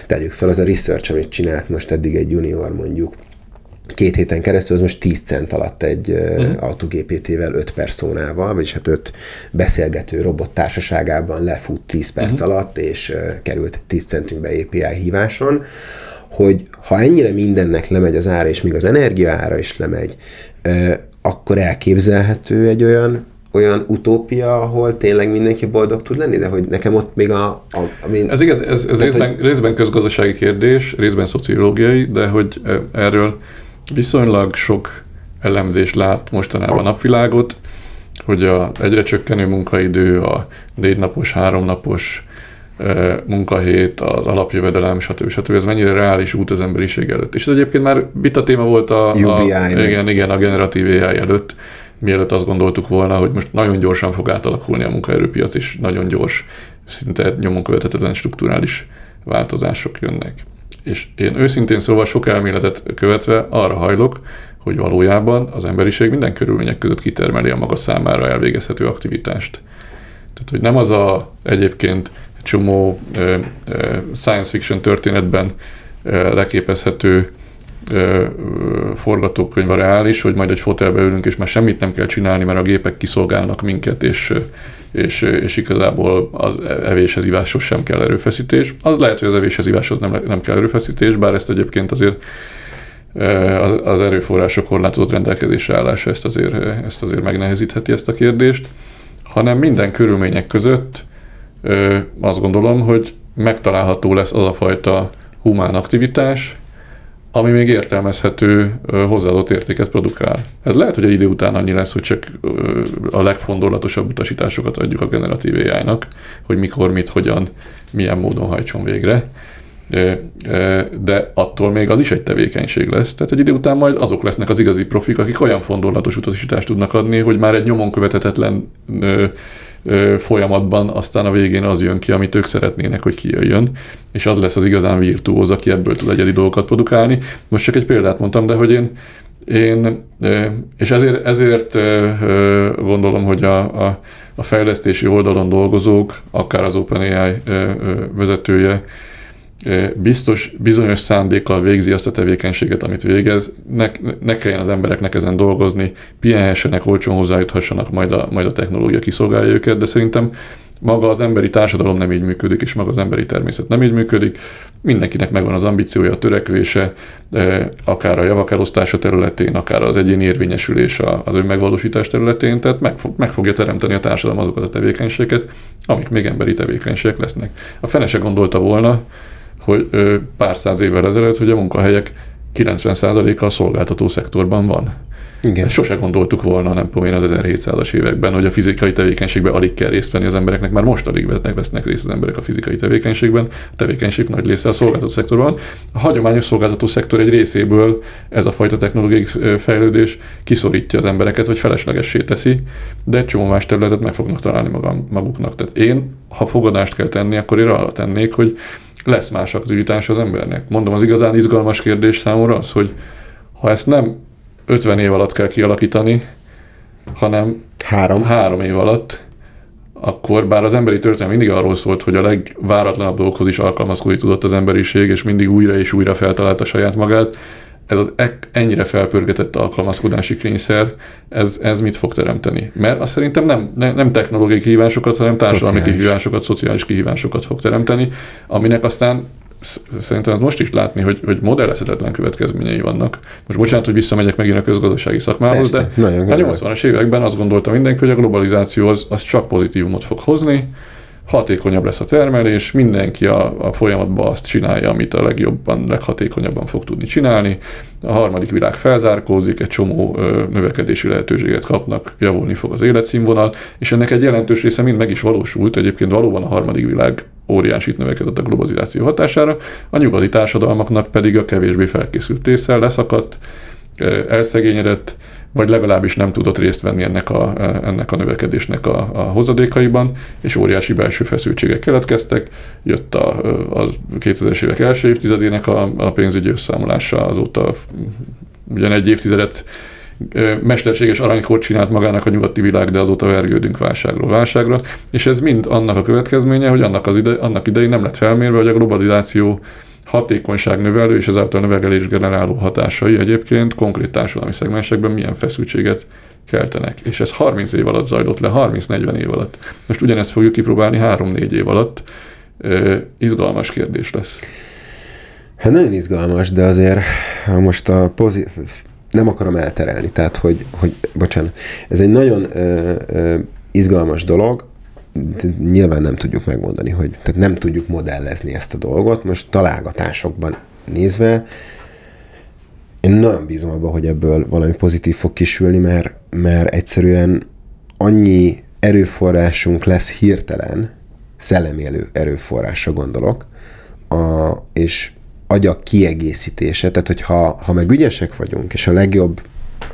tegyük fel az a research, amit csinált most eddig egy junior mondjuk két héten keresztül, az most 10 cent alatt egy uh-huh. autogpt-vel, 5 personával, vagyis hát 5 beszélgető robot társaságában lefut 10 perc uh-huh. alatt, és került 10 centünkbe API híváson, hogy ha ennyire mindennek lemegy az ára, és még az energia ára is lemegy, akkor elképzelhető egy olyan olyan utópia, ahol tényleg mindenki boldog tud lenni, de hogy nekem ott még a... a amin, ez igaz, ez, ez részben, hogy... részben közgazdasági kérdés, részben szociológiai, de hogy erről viszonylag sok elemzés lát mostanában napvilágot, hogy a egyre csökkenő munkaidő, a négy napos, három napos munkahét, az alapjövedelem, stb. stb. Ez mennyire reális út az emberiség előtt. És ez egyébként már vita téma volt a, a, igen, igen, a generatív AI előtt, mielőtt azt gondoltuk volna, hogy most nagyon gyorsan fog átalakulni a munkaerőpiac, és nagyon gyors, szinte nyomon követhetetlen strukturális változások jönnek. És én őszintén szóval sok elméletet követve arra hajlok, hogy valójában az emberiség minden körülmények között kitermeli a maga számára elvégezhető aktivitást. Tehát, hogy nem az a egyébként csomó ö, ö, science fiction történetben ö, leképezhető forgatókönyv a reális, hogy majd egy fotelbe ülünk, és már semmit nem kell csinálni, mert a gépek kiszolgálnak minket, és és, és igazából az evéshez, iváshoz sem kell erőfeszítés. Az lehet, hogy az evéshez, iváshoz nem, nem kell erőfeszítés, bár ezt egyébként azért e, az, az erőforrások korlátozott rendelkezésre állása ezt azért, ezt azért megnehezítheti ezt a kérdést. hanem minden körülmények között ö, azt gondolom, hogy megtalálható lesz az a fajta humán aktivitás, ami még értelmezhető hozzáadott értéket produkál. Ez lehet, hogy egy idő után annyi lesz, hogy csak a legfondorlatosabb utasításokat adjuk a generatív AI-nak, hogy mikor, mit, hogyan, milyen módon hajtson végre. De attól még az is egy tevékenység lesz. Tehát egy idő után majd azok lesznek az igazi profik, akik olyan fondorlatos utasítást tudnak adni, hogy már egy nyomon követhetetlen folyamatban aztán a végén az jön ki, amit ők szeretnének, hogy kijöjjön, és az lesz az igazán virtuóz, aki ebből tud egyedi dolgokat produkálni. Most csak egy példát mondtam, de hogy én, én és ezért, ezért gondolom, hogy a, a, a fejlesztési oldalon dolgozók, akár az OpenAI vezetője, biztos, bizonyos szándékkal végzi azt a tevékenységet, amit végez, ne, ne kelljen az embereknek ezen dolgozni, pihenhessenek, olcsón hozzájuthassanak, majd a, majd a technológia kiszolgálja őket, de szerintem maga az emberi társadalom nem így működik, és maga az emberi természet nem így működik. Mindenkinek megvan az ambíciója, a törekvése, akár a javak elosztása területén, akár az egyéni érvényesülés az önmegvalósítás területén, tehát meg, fog, meg fogja teremteni a társadalom azokat a tevékenységeket, amik még emberi tevékenységek lesznek. A fene se gondolta volna, hogy pár száz évvel ezelőtt, hogy a munkahelyek 90%-a a szolgáltató szektorban van. Igen. Sose gondoltuk volna, nem tudom én, az 1700-as években, hogy a fizikai tevékenységben alig kell részt venni az embereknek, már most alig vesznek, vesznek részt az emberek a fizikai tevékenységben, a tevékenység nagy része a szolgáltató szektorban. A hagyományos szolgáltató szektor egy részéből ez a fajta technológiai fejlődés kiszorítja az embereket, vagy feleslegessé teszi, de egy csomó más területet meg fognak találni maguknak. Tehát én, ha fogadást kell tenni, akkor én arra tennék, hogy lesz más aktivitás az embernek. Mondom, az igazán izgalmas kérdés számomra az, hogy ha ezt nem 50 év alatt kell kialakítani, hanem három, három év alatt, akkor bár az emberi történelem mindig arról szólt, hogy a legváratlanabb dolgokhoz is alkalmazkodni tudott az emberiség, és mindig újra és újra feltalálta saját magát, ez az ennyire felpörgetett alkalmazkodási kényszer, ez, ez mit fog teremteni? Mert azt szerintem nem, nem technológiai kihívásokat, hanem társadalmi szociális. kihívásokat, szociális kihívásokat fog teremteni, aminek aztán szerintem most is látni, hogy, hogy modellezhetetlen következményei vannak. Most bocsánat, hogy visszamegyek megint a közgazdasági szakmához, Persze, de a 80-as években azt gondolta mindenki, hogy a globalizáció az, az csak pozitívumot fog hozni, hatékonyabb lesz a termelés, mindenki a, a folyamatban azt csinálja, amit a legjobban, leghatékonyabban fog tudni csinálni. A harmadik világ felzárkózik, egy csomó ö, növekedési lehetőséget kapnak, javulni fog az életszínvonal, és ennek egy jelentős része mind meg is valósult. Egyébként valóban a harmadik világ óriásit növekedett a globalizáció hatására, a nyugati társadalmaknak pedig a kevésbé felkészült része leszakadt, elszegényedett, vagy legalábbis nem tudott részt venni ennek a, ennek a növekedésnek a, a hozadékaiban, és óriási belső feszültségek keletkeztek. Jött a, a 2000-es évek első évtizedének a, a pénzügyi összeszámolása, azóta ugyan egy évtizedet mesterséges aranykort csinált magának a nyugati világ, de azóta vergődünk válságról válságra, és ez mind annak a következménye, hogy annak, az ide, annak idején nem lett felmérve, hogy a globalizáció hatékonyság növelő és ezáltal növegelés generáló hatásai egyébként konkrét társadalmi szegmensekben milyen feszültséget keltenek. És ez 30 év alatt zajlott le, 30-40 év alatt. Most ugyanezt fogjuk kipróbálni 3-4 év alatt. Ö, izgalmas kérdés lesz. Hát nagyon izgalmas, de azért most a pozit- nem akarom elterelni, tehát hogy, hogy bocsánat, ez egy nagyon ö, ö, izgalmas dolog, nyilván nem tudjuk megmondani, hogy tehát nem tudjuk modellezni ezt a dolgot. Most találgatásokban nézve, én nagyon bízom abban, hogy ebből valami pozitív fog kisülni, mert, mert egyszerűen annyi erőforrásunk lesz hirtelen, szellemélő erőforrásra gondolok, a, és agyak kiegészítése, tehát hogyha ha meg ügyesek vagyunk, és a legjobb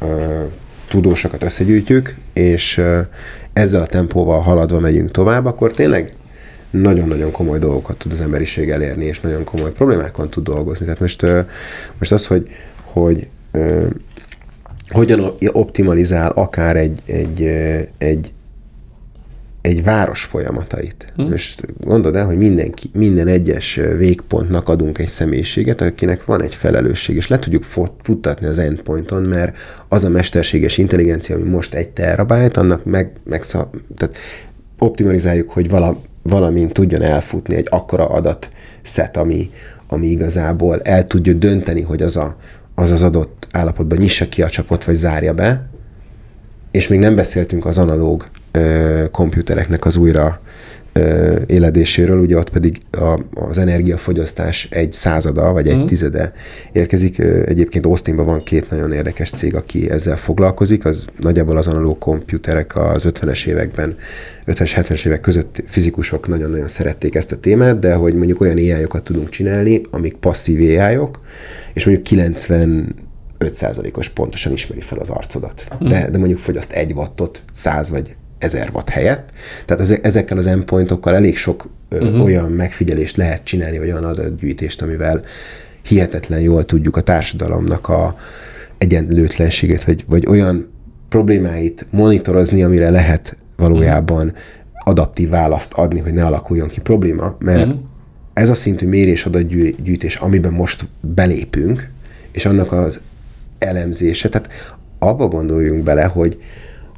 ö, tudósokat összegyűjtjük, és ö, ezzel a tempóval haladva megyünk tovább, akkor tényleg nagyon-nagyon komoly dolgokat tud az emberiség elérni, és nagyon komoly problémákon tud dolgozni. Tehát most, most az, hogy, hogy hogyan optimalizál akár egy, egy, egy, egy város folyamatait. Hm. Most gondold el, hogy mindenki, minden egyes végpontnak adunk egy személyiséget, akinek van egy felelősség, és le tudjuk futtatni az endpointon, mert az a mesterséges intelligencia, ami most egy terabyte, annak meg, meg tehát optimalizáljuk, hogy vala, valamint tudjon elfutni egy akkora adat set, ami, ami igazából el tudja dönteni, hogy az a, az, az adott állapotban nyissa ki a csapot, vagy zárja be, és még nem beszéltünk az analóg komputereknek az újra éledéséről, ugye ott pedig a, az energiafogyasztás egy százada, vagy egy mm. tizede érkezik. Egyébként Austinban van két nagyon érdekes cég, aki ezzel foglalkozik, az nagyjából az analóg komputerek az 50-es években, 50-es, 70-es évek között fizikusok nagyon-nagyon szerették ezt a témát, de hogy mondjuk olyan ai tudunk csinálni, amik passzív ai és mondjuk 90 5%-os pontosan ismeri fel az arcodat. Mm. De, de mondjuk fogyaszt egy wattot 100 vagy 1000 watt helyett. Tehát ezekkel az endpointokkal elég sok uh-huh. olyan megfigyelést lehet csinálni, vagy olyan adatgyűjtést, amivel hihetetlen jól tudjuk a társadalomnak a egyenlőtlenségét, vagy, vagy olyan problémáit monitorozni, amire lehet valójában adaptív választ adni, hogy ne alakuljon ki probléma, mert uh-huh. ez a szintű mérés adatgyűjtés, amiben most belépünk, és annak az elemzése, tehát abba gondoljunk bele, hogy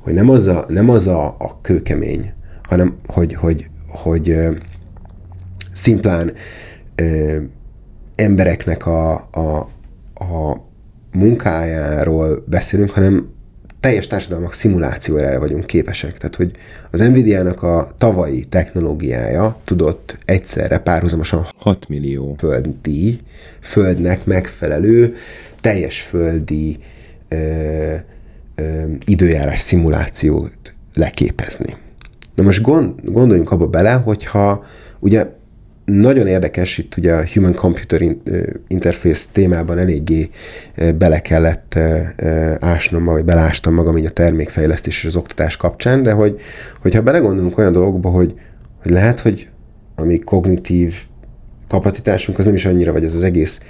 hogy nem az a, nem az a, a kőkemény, hanem hogy, hogy, hogy ö, szimplán ö, embereknek a, a, a munkájáról beszélünk, hanem teljes társadalmak szimulációjára vagyunk képesek. Tehát, hogy az Nvidia-nak a tavalyi technológiája tudott egyszerre párhuzamosan 6 millió földi, földnek megfelelő, teljes földi ö, időjárás szimulációt leképezni. Na most gond, gondoljunk abba bele, hogyha ugye nagyon érdekes, itt ugye a Human Computer Interface témában eléggé bele kellett ásnom, vagy belástam magam így a termékfejlesztés és az oktatás kapcsán, de hogy, hogyha belegondolunk olyan dolgokba, hogy, hogy lehet, hogy ami kognitív kapacitásunk az nem is annyira, vagy ez az egész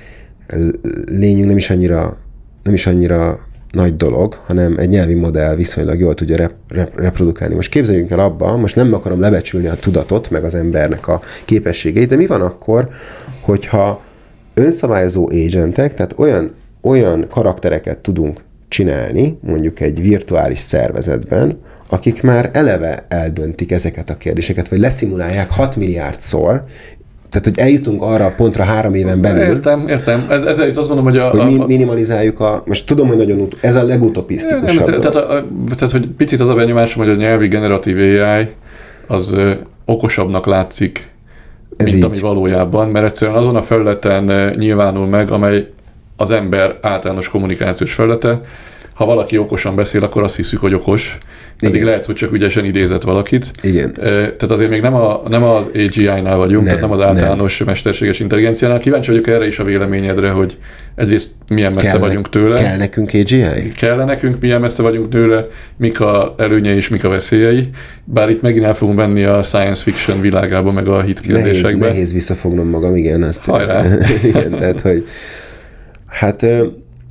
lényünk nem is annyira, nem is annyira nagy dolog, hanem egy nyelvi modell viszonylag jól tudja rep- rep- reprodukálni. Most képzeljünk el abba, most nem akarom lebecsülni a tudatot, meg az embernek a képességeit, de mi van akkor, hogyha önszabályozó agentek, tehát olyan, olyan karaktereket tudunk csinálni, mondjuk egy virtuális szervezetben, akik már eleve eldöntik ezeket a kérdéseket, vagy leszimulálják 6 milliárdszor, tehát, hogy eljutunk arra a pontra három éven belül. Értem, értem. Ez, ezzel itt azt mondom, hogy a... Hogy a, minimalizáljuk a... Most tudom, hogy nagyon... Ez a legutopisztikusabb. Nem, tehát, a, tehát, hogy picit az a benyomásom, hogy a nyelvi generatív AI az ö, okosabbnak látszik, ez mint így. ami valójában, mert egyszerűen azon a felületen nyilvánul meg, amely az ember általános kommunikációs felülete. Ha valaki okosan beszél, akkor azt hiszük, hogy okos pedig Igen. lehet, hogy csak ügyesen idézett valakit. Igen. Tehát azért még nem, a, nem az AGI-nál vagyunk, nem, tehát nem az általános nem. mesterséges intelligenciánál. Kíváncsi vagyok erre is a véleményedre, hogy egyrészt milyen messze kell, vagyunk tőle. Kell nekünk AGI? Kell nekünk, milyen messze vagyunk tőle, mik a előnyei és mik a veszélyei. Bár itt megint el fogunk menni a science fiction világába, meg a hit kérdésekbe. Nehéz, nehéz visszafognom magam, igen. Ezt, Hajrá. [LAUGHS] igen, tehát, hogy hát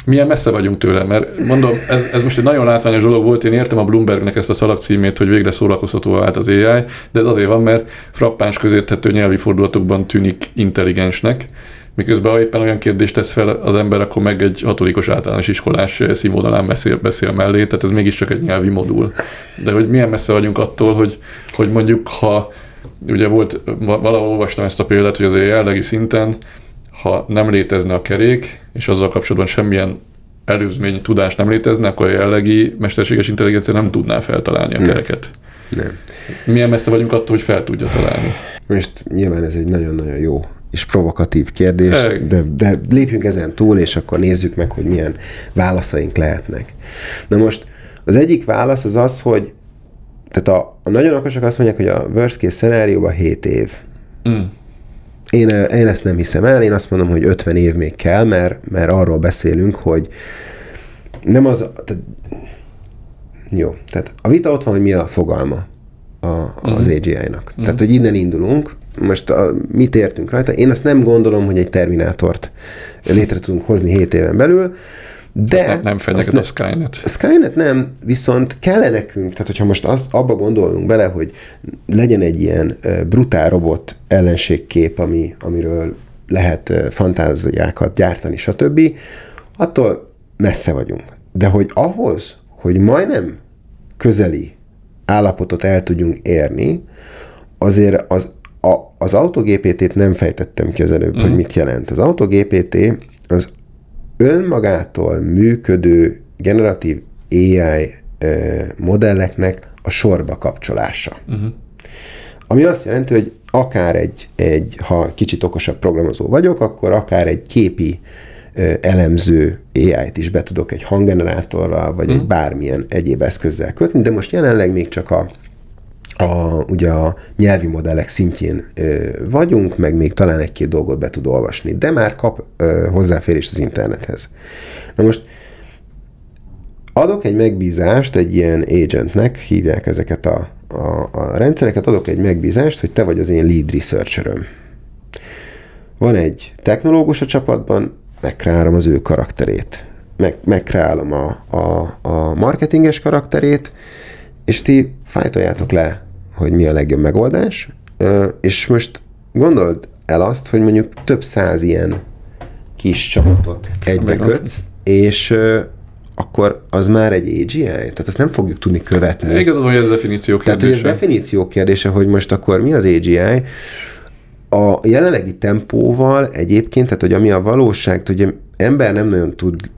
milyen messze vagyunk tőle, mert mondom, ez, ez most egy nagyon látványos dolog volt, én értem a Bloombergnek ezt a szalagcímét, hogy végre szórakoztatóvá vált az AI, de ez azért van, mert frappáns közérthető nyelvi fordulatokban tűnik intelligensnek, miközben ha éppen olyan kérdést tesz fel az ember, akkor meg egy hatodikos általános iskolás színvonalán beszél, beszél mellé, tehát ez mégiscsak egy nyelvi modul. De hogy milyen messze vagyunk attól, hogy, hogy mondjuk ha ugye volt, valahol olvastam ezt a példát, hogy az jelenlegi szinten ha nem létezne a kerék, és azzal kapcsolatban semmilyen előzmény tudás nem létezne, akkor a jellegi mesterséges intelligencia nem tudná feltalálni a kereket. Nem. Milyen messze vagyunk attól, hogy fel tudja találni? Most nyilván ez egy nagyon-nagyon jó és provokatív kérdés, de, de lépjünk ezen túl, és akkor nézzük meg, hogy milyen válaszaink lehetnek. Na most az egyik válasz az az, hogy tehát a, a nagyon okosak azt mondják, hogy a worst case szenárióban 7 év. Mm. Én, én ezt nem hiszem el, én azt mondom, hogy 50 év még kell, mert, mert arról beszélünk, hogy nem az... Tehát, jó, tehát a vita ott van, hogy mi a fogalma a, az uh-huh. AGI-nak. Uh-huh. Tehát, hogy innen indulunk, most a, mit értünk rajta? Én azt nem gondolom, hogy egy terminátort létre tudunk hozni 7 éven belül, de... Nem, nem fenyeget a Skynet. A Skynet nem, viszont kell nekünk, tehát hogyha most az, abba gondolunk bele, hogy legyen egy ilyen brutál robot ellenségkép, ami, amiről lehet fantáziákat gyártani, stb., attól messze vagyunk. De hogy ahhoz, hogy majdnem közeli állapotot el tudjunk érni, azért az, a, az autogpt-t nem fejtettem ki az előbb, mm. hogy mit jelent. Az autogpt az önmagától működő generatív AI modelleknek a sorba kapcsolása. Uh-huh. Ami azt jelenti, hogy akár egy, egy, ha kicsit okosabb programozó vagyok, akkor akár egy képi elemző AI-t is be tudok egy hanggenerátorral, vagy mm. egy mhm. bármilyen egyéb eszközzel kötni, de most jelenleg még csak a, a, ugye a nyelvi modellek szintjén ö, vagyunk, meg még talán egy-két dolgot be tud olvasni, de már kap ö, hozzáférést az internethez. Na most adok egy megbízást egy ilyen agentnek, hívják ezeket a, a, a rendszereket, adok egy megbízást, hogy te vagy az én lead researcheröm. Van egy technológus a csapatban, megkreálom az ő karakterét, meg, megkreálom a, a, a marketinges karakterét, és ti fájtoljátok le, hogy mi a legjobb megoldás, és most gondold el azt, hogy mondjuk több száz ilyen kis csapatot egybekötsz, és akkor az már egy AGI? Tehát azt nem fogjuk tudni követni. Igazad, hogy ez definíció kérdése. Tehát, hogy ez definíció kérdése, hogy most akkor mi az AGI, a jelenlegi tempóval egyébként, tehát hogy ami a valóság, hogy ember nem nagyon tud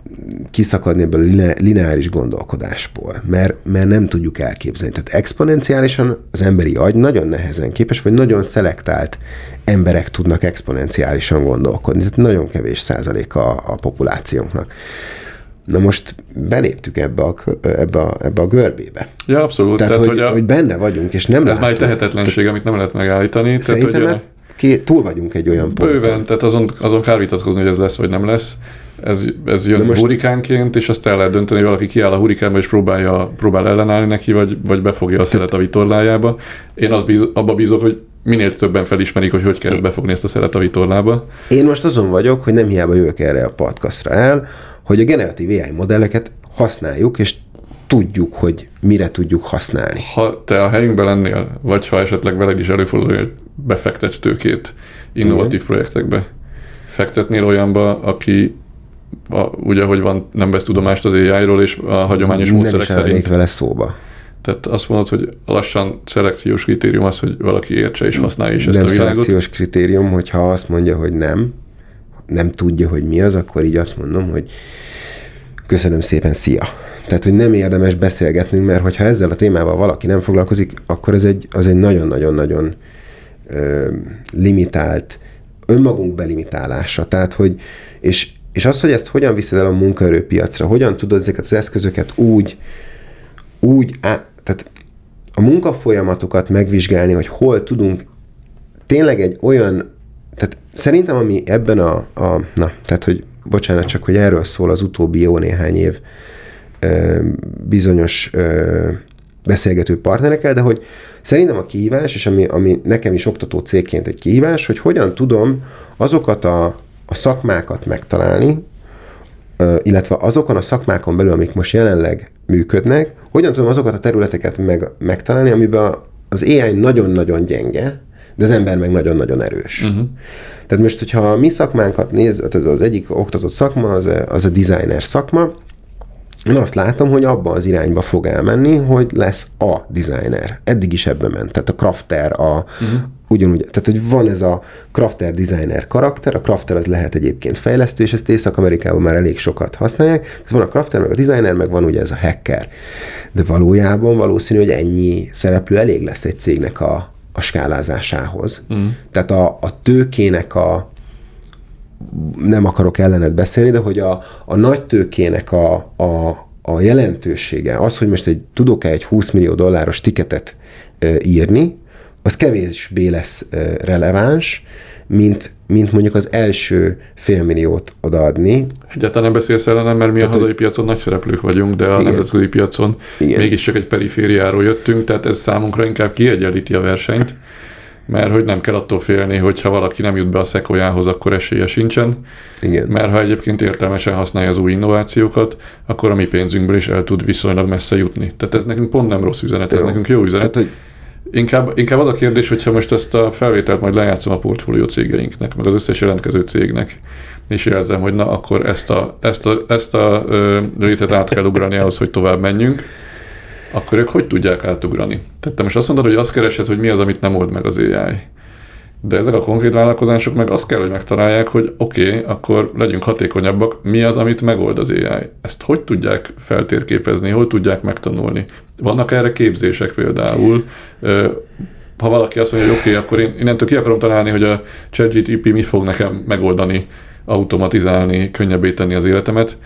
kiszakadni ebből a lineáris gondolkodásból, mert, mert nem tudjuk elképzelni. Tehát exponenciálisan az emberi agy nagyon nehezen képes, vagy nagyon szelektált emberek tudnak exponenciálisan gondolkodni. Tehát nagyon kevés százalék a, a populációnknak. Na most beléptük ebbe a, ebbe a, ebbe a görbébe. Ja, abszolút. Tehát, tehát hogy, hogy, a, hogy benne vagyunk, és nem Ez látunk. már egy tehetetlenség, amit nem lehet megállítani. Szerintem tehát, hogy a túl vagyunk egy olyan ponton. Bőven, tehát azon, azon kár vitatkozni, hogy ez lesz vagy nem lesz. Ez, ez jön most... hurikánként, és azt el lehet dönteni, hogy valaki kiáll a hurikánba, és próbálja, próbál ellenállni neki, vagy, vagy befogja a szelet a vitorlájába. Én az bíz, abba bízok, hogy minél többen felismerik, hogy hogy kell befogni ezt a szelet a vitorlába. Én most azon vagyok, hogy nem hiába jövök erre a podcastra el, hogy a generatív AI modelleket használjuk, és tudjuk, hogy mire tudjuk használni. Ha te a helyünkben lennél, vagy ha esetleg veled is előfordul, hogy befektetsz tőkét innovatív Igen. projektekbe, fektetnél olyanba, aki a, ugye, hogy van, nem vesz tudomást az AI-ról, és a hagyományos nem módszerek szerint. Nem vele szóba. Tehát azt mondod, hogy lassan szelekciós kritérium az, hogy valaki értse és használja is ezt nem a világot. szelekciós kritérium, hogyha azt mondja, hogy nem, nem tudja, hogy mi az, akkor így azt mondom, hogy köszönöm szépen, szia. Tehát, hogy nem érdemes beszélgetnünk, mert hogyha ezzel a témával valaki nem foglalkozik, akkor ez egy, az egy nagyon-nagyon-nagyon limitált, önmagunk belimitálása. Tehát, hogy, és, és az, hogy ezt hogyan viszed el a munkaerőpiacra, hogyan tudod ezeket az eszközöket úgy, úgy, á, tehát a munkafolyamatokat megvizsgálni, hogy hol tudunk tényleg egy olyan, tehát szerintem ami ebben a, a na, tehát hogy bocsánat, csak hogy erről szól az utóbbi jó néhány év ö, bizonyos ö, beszélgető partnerekkel, de hogy szerintem a kihívás, és ami, ami nekem is oktató cégként egy kihívás, hogy hogyan tudom azokat a, a szakmákat megtalálni, illetve azokon a szakmákon belül, amik most jelenleg működnek, hogyan tudom azokat a területeket meg, megtalálni, amiben az AI nagyon-nagyon gyenge, de az ember meg nagyon-nagyon erős. Uh-huh. Tehát most, hogyha a mi szakmánkat néz, az egyik oktatott szakma, az a, az a designer szakma, én azt látom, hogy abba az irányba fog elmenni, hogy lesz a designer. Eddig is ebbe ment. Tehát a crafter, a, uh-huh. Ugyanúgy, tehát hogy van ez a crafter designer karakter, a crafter az lehet egyébként fejlesztő, és ezt Észak-Amerikában már elég sokat használják. Tehát van a crafter, meg a designer, meg van ugye ez a hacker. De valójában valószínű, hogy ennyi szereplő elég lesz egy cégnek a, a skálázásához. Uh-huh. Tehát a, a tőkének a, nem akarok ellenet beszélni, de hogy a, a nagy tőkének a, a, a jelentősége, az, hogy most egy, tudok-e egy 20 millió dolláros tiketet írni, az kevésbé lesz releváns, mint, mint mondjuk az első félmilliót odaadni. Egyáltalán nem beszélsz ellenem, mert mi tehát, a hazai piacon nagy szereplők vagyunk, de a igen. nemzetközi piacon igen. mégis csak egy perifériáról jöttünk, tehát ez számunkra inkább kiegyenlíti a versenyt mert hogy nem kell attól félni, hogy ha valaki nem jut be a szekójához, akkor esélye sincsen. Igen. Mert ha egyébként értelmesen használja az új innovációkat, akkor a mi pénzünkből is el tud viszonylag messze jutni. Tehát ez nekünk pont nem rossz üzenet, ez jó. nekünk jó üzenet. Tehát, hogy... Inkább, inkább az a kérdés, hogyha most ezt a felvételt majd lejátszom a portfólió cégeinknek, meg az összes jelentkező cégnek, és jelzem, hogy na, akkor ezt a, ezt a, ezt a ö, rétet át kell ugrani ahhoz, hogy tovább menjünk, akkor ők hogy tudják átugrani? Tehát te most azt mondod, hogy azt keresed, hogy mi az, amit nem old meg az AI. De ezek a konkrét vállalkozások meg azt kell, hogy megtalálják, hogy oké, okay, akkor legyünk hatékonyabbak, mi az, amit megold az AI. Ezt hogy tudják feltérképezni, hogy tudják megtanulni? Vannak erre képzések például, ha valaki azt mondja, hogy oké, okay, akkor én innentől ki akarom találni, hogy a ChatGTP mit fog nekem megoldani automatizálni, könnyebbé tenni az életemet.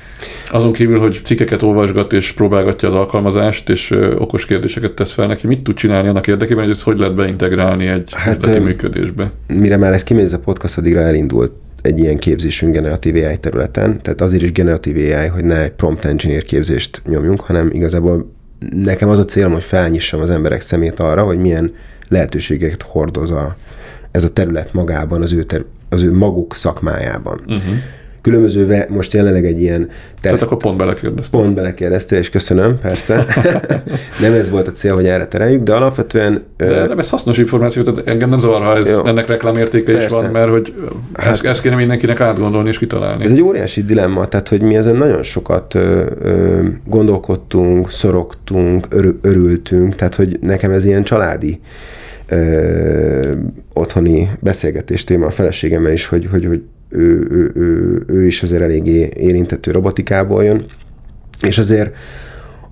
Azon kívül, hogy cikkeket olvasgat és próbálgatja az alkalmazást, és okos kérdéseket tesz fel neki, mit tud csinálni annak érdekében, hogy ezt hogy lehet beintegrálni egy hát, üzleti működésbe? Mire már ez kimész a podcast, addigra elindult egy ilyen képzésünk generatív AI területen, tehát azért is generatív AI, hogy ne egy prompt engineer képzést nyomjunk, hanem igazából nekem az a célom, hogy felnyissam az emberek szemét arra, hogy milyen lehetőségeket hordoz a, ez a terület magában, az ő, ter, az ő maguk szakmájában. Uh-huh. Különböző, most jelenleg egy ilyen teszt. Tehát akkor pont belekérdeztél. Pont belekérdeztél, és köszönöm, persze. [LAUGHS] nem ez volt a cél, hogy erre tereljük, de alapvetően... De nem ez hasznos információ, tehát engem nem zavar, ha ez, jó. ennek reklámértéke persze. is van, mert hogy hát, ezt, ezt kéne mindenkinek átgondolni és kitalálni. Ez egy óriási dilemma, tehát hogy mi ezen nagyon sokat ö, ö, gondolkodtunk, szorogtunk, örül, örültünk, tehát hogy nekem ez ilyen családi ö, otthoni beszélgetés téma a feleségemmel is, hogy, hogy, hogy ő, ő, ő, ő is azért eléggé érintettő robotikából jön, és azért,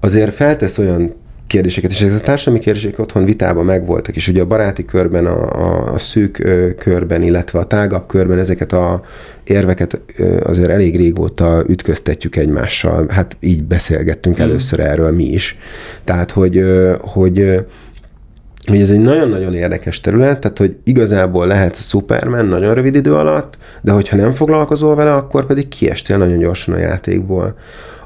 azért feltesz olyan kérdéseket, és ezek a társadalmi kérdések otthon vitában megvoltak, és ugye a baráti körben, a, a, a szűk ö, körben, illetve a tágabb körben ezeket a érveket ö, azért elég régóta ütköztetjük egymással. Hát így beszélgettünk mm. először erről mi is. Tehát, hogy, ö, hogy hogy ez egy nagyon-nagyon érdekes terület, tehát hogy igazából lehetsz a Superman nagyon rövid idő alatt, de hogyha nem foglalkozol vele, akkor pedig kiestél nagyon gyorsan a játékból.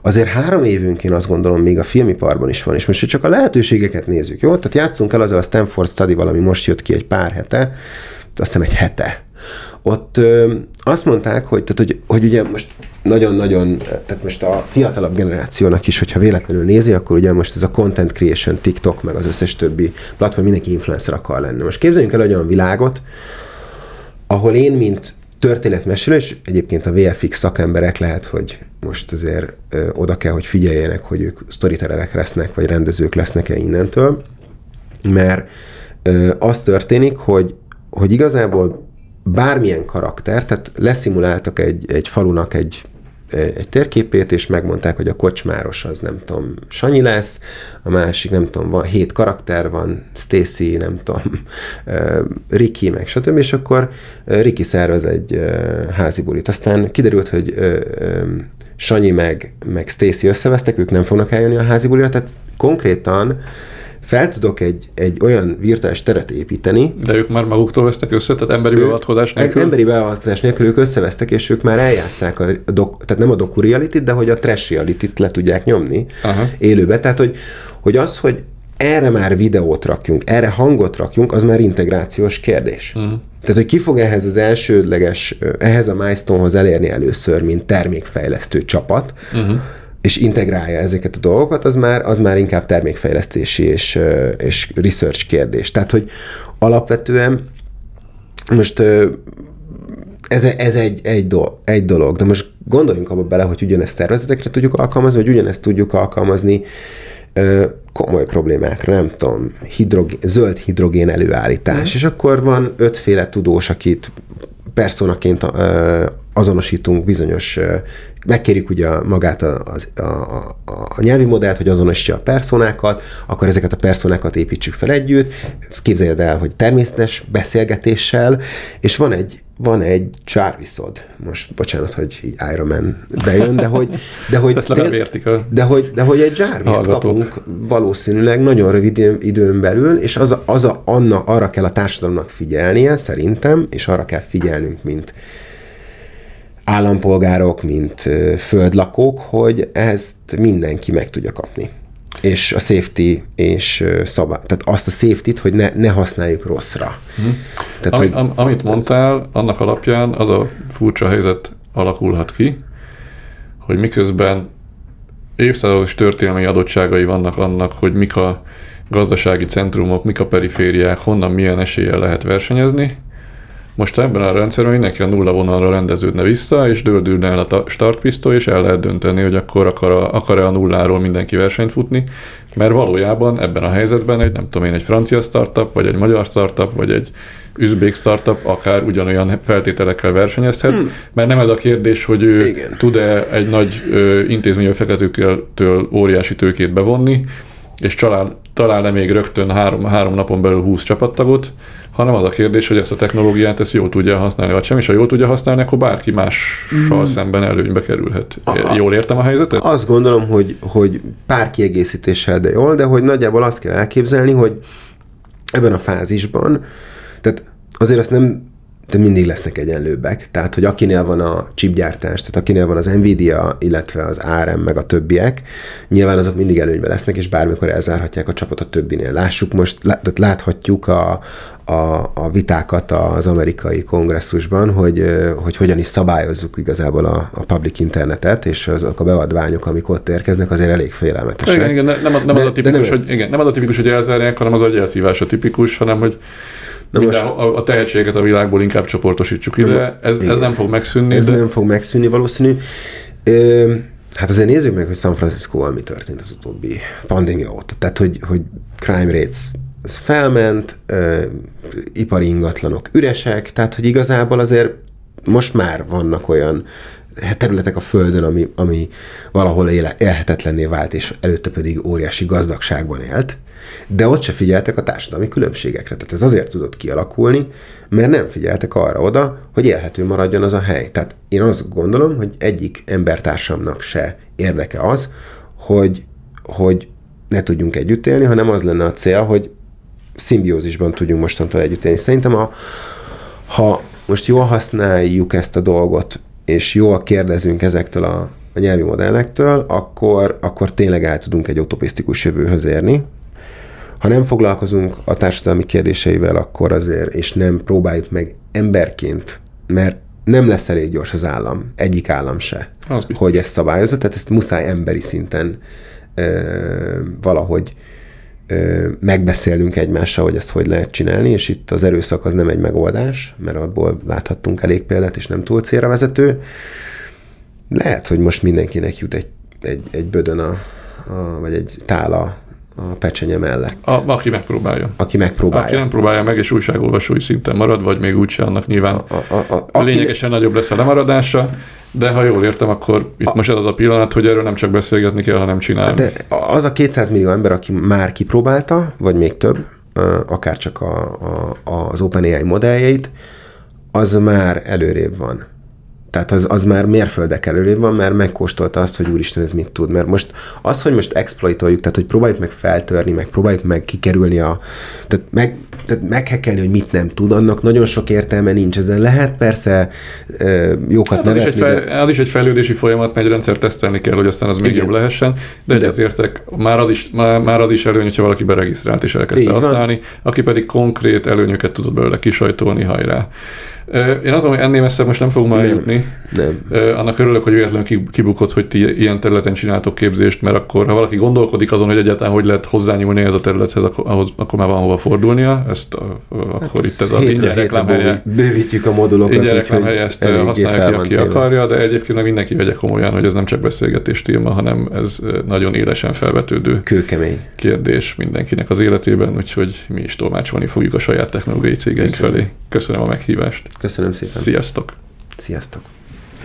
Azért három évünk én azt gondolom még a filmiparban is van, és most csak a lehetőségeket nézzük, jó? Tehát játszunk el azzal a Stanford study ami most jött ki egy pár hete, azt hiszem egy hete, ott azt mondták, hogy, tehát, hogy, hogy ugye most nagyon-nagyon, tehát most a fiatalabb generációnak is, hogyha véletlenül nézi, akkor ugye most ez a content creation, TikTok, meg az összes többi platform, mindenki influencer akar lenni. Most képzeljünk el olyan világot, ahol én, mint történetmesélő, és egyébként a VFX szakemberek lehet, hogy most azért ö, oda kell, hogy figyeljenek, hogy ők storytellerek lesznek, vagy rendezők lesznek-e innentől, mert ö, az történik, hogy, hogy igazából bármilyen karakter, tehát leszimuláltak egy, egy falunak egy, egy térképét, és megmondták, hogy a kocsmáros az nem tudom, Sanyi lesz, a másik nem tudom, van, hét karakter van, Stacy, nem tudom, Ricky, meg stb. És akkor Ricky szervez egy házi bulit. Aztán kiderült, hogy Sanyi meg, meg Stacy összevesztek, ők nem fognak eljönni a házi bulira, tehát konkrétan fel tudok egy, egy olyan virtuális teret építeni. De ők már maguktól vesztek össze, tehát emberi beavatkozás nélkül? Emberi beavatkozás nélkül ők összevesztek, és ők már eljátszák, a dok, tehát nem a doku reality de hogy a trash reality le tudják nyomni Aha. élőbe. Tehát, hogy, hogy az, hogy erre már videót rakjunk, erre hangot rakjunk, az már integrációs kérdés. Uh-huh. Tehát, hogy ki fog ehhez az elsődleges, ehhez a milestone-hoz elérni először, mint termékfejlesztő csapat, uh-huh és integrálja ezeket a dolgokat, az már, az már inkább termékfejlesztési és, és research kérdés. Tehát, hogy alapvetően most ez, ez egy, egy, do, egy dolog, de most gondoljunk abba bele, hogy ugyanezt szervezetekre tudjuk alkalmazni, vagy ugyanezt tudjuk alkalmazni komoly problémákra, nem tudom, hidrogén, zöld hidrogén előállítás, mm. és akkor van ötféle tudós, akit personaként azonosítunk bizonyos, megkérjük ugye magát a, a, a, a nyelvi modellt, hogy azonosítsa a personákat, akkor ezeket a personákat építsük fel együtt, ezt képzeljed el, hogy természetes beszélgetéssel, és van egy, van egy Jarvisod, most bocsánat, hogy így Iron Man bejön, de hogy, de hogy, [LAUGHS] de, de, hogy, de hogy egy jarvis kapunk valószínűleg nagyon rövid időn belül, és az a, az a, anna, arra kell a társadalomnak figyelnie, szerintem, és arra kell figyelnünk, mint, állampolgárok, mint földlakók, hogy ezt mindenki meg tudja kapni. És a safety és szabály, tehát azt a safety-t, hogy ne, ne használjuk rosszra. Hmm. Tehát, Am, hogy... am, amit mondtál, annak alapján az a furcsa helyzet alakulhat ki, hogy miközben évszázados történelmi adottságai vannak annak, hogy mik a gazdasági centrumok, mik a perifériák, honnan milyen eséllyel lehet versenyezni, Most ebben a rendszerben mindenki a nulla vonalra rendeződne vissza, és döldülne el a startpisztoly, és el lehet dönteni, hogy akkor akar a, akar-e a nulláról mindenki versenyt futni, mert valójában ebben a helyzetben egy, nem tudom én, egy francia startup, vagy egy magyar startup, vagy egy üzbék startup akár ugyanolyan feltételekkel versenyezhet, hmm. mert nem ez a kérdés, hogy ő Igen. tud-e egy nagy intézmény feketőtől óriási tőkét bevonni, és talál, talál-e még rögtön három, három napon belül 20 csapattagot, hanem az a kérdés, hogy ezt a technológiát ezt jól tudja használni, vagy sem, és ha jól tudja használni, akkor bárki mással mm. szemben előnybe kerülhet. A, jól értem a helyzetet? Azt gondolom, hogy, hogy pár kiegészítéssel, de jól, de hogy nagyjából azt kell elképzelni, hogy ebben a fázisban, tehát azért azt nem de mindig lesznek egyenlőbbek. Tehát, hogy akinél van a chipgyártás, tehát akinél van az Nvidia, illetve az ARM, meg a többiek, nyilván azok mindig előnyben lesznek, és bármikor elzárhatják a csapat a többinél. Lássuk most, láthatjuk a, a, a vitákat az amerikai kongresszusban, hogy, hogy hogyan is szabályozzuk igazából a, a public internetet, és azok a beadványok, amik ott érkeznek, azért elég félelmetesek. Igen, igen, nem, nem, az a tipikus, hogy, igen, nem az a tipikus, hogy elzárják, hanem az agyelszívás a tipikus, hanem hogy Na most, a, a tehetséget a világból inkább csoportosítsuk ide. Ez, ez nem fog megszűnni. Ez de... nem fog megszűnni valószínű. Ö, hát azért nézzük meg, hogy San Francisco mi történt az utóbbi pandémia óta. Tehát, hogy, hogy crime rates ez felment, ö, ipari ingatlanok üresek, tehát, hogy igazából azért most már vannak olyan területek a Földön, ami, ami valahol éle, élhetetlenné vált, és előtte pedig óriási gazdagságban élt de ott se figyeltek a társadalmi különbségekre. Tehát ez azért tudott kialakulni, mert nem figyeltek arra oda, hogy élhető maradjon az a hely. Tehát én azt gondolom, hogy egyik embertársamnak se érdeke az, hogy, hogy ne tudjunk együtt élni, hanem az lenne a cél, hogy szimbiózisban tudjunk mostantól együtt élni. Szerintem, a, ha most jól használjuk ezt a dolgot, és jól kérdezünk ezektől a, a nyelvi modellektől, akkor, akkor tényleg el tudunk egy utopisztikus jövőhöz érni, ha nem foglalkozunk a társadalmi kérdéseivel, akkor azért, és nem próbáljuk meg emberként, mert nem lesz elég gyors az állam, egyik állam se, hogy ezt szabályozza, tehát ezt muszáj emberi szinten ö, valahogy megbeszélünk egymással, hogy ezt hogy lehet csinálni, és itt az erőszak az nem egy megoldás, mert abból láthattunk elég példát, és nem túl célra vezető. Lehet, hogy most mindenkinek jut egy, egy, egy bödön a, a, vagy egy tála a pecsenye mellett. A, aki megpróbálja. Aki megpróbálja. Aki nem próbálja meg, és újságolvasói szinten marad, vagy még úgyse, annak nyilván a, a, a, a, lényegesen aki... nagyobb lesz a lemaradása, de ha jól értem, akkor itt a, most ez az a pillanat, hogy erről nem csak beszélgetni kell, hanem csinálni. De az a 200 millió ember, aki már kipróbálta, vagy még több, akár csak a, a, az OpenAI modelljeit, az már előrébb van. Tehát az, az már mérföldek előrébb van, mert megkóstolta azt, hogy úristen, ez mit tud. Mert most az, hogy most exploitoljuk, tehát hogy próbáljuk meg feltörni, meg próbáljuk meg kikerülni a... Tehát, meg, tehát meghekkelni, hogy mit nem tud, annak nagyon sok értelme nincs. Ezen lehet persze jókat hát az, nevetni, is egy fejl- de... az is egy fejlődési folyamat, mert egy rendszer tesztelni kell, hogy aztán az még Igen. jobb lehessen, de egyetértek, már az is, már, már az is előny, hogyha valaki beregisztrált és elkezdte használni, aki pedig konkrét előnyöket tudott belőle kisajtolni, hajrá. Én azt hogy ennél messze most nem fogunk már jutni. Nem. Annak örülök, hogy véletlenül kibukott, hogy ti ilyen területen csináltok képzést, mert akkor, ha valaki gondolkodik azon, hogy egyáltalán hogy lehet hozzányúlni ez a területhez, akkor, ahhoz, akkor már van hova fordulnia. Ezt a, hát akkor itt ez a ingyen reklámhelye. Bővítjük a modulokat. Ingyen reklámhelye ezt használja ki, aki akarja, de egyébként meg mindenki vegye komolyan, hogy ez nem csak beszélgetés téma, hanem ez nagyon élesen felvetődő Kőkemény. kérdés mindenkinek az életében, úgyhogy mi is tolmácsolni fogjuk a saját technológiai cégeink felé. Köszönöm a meghívást. Köszönöm szépen. Sziasztok! Sziasztok!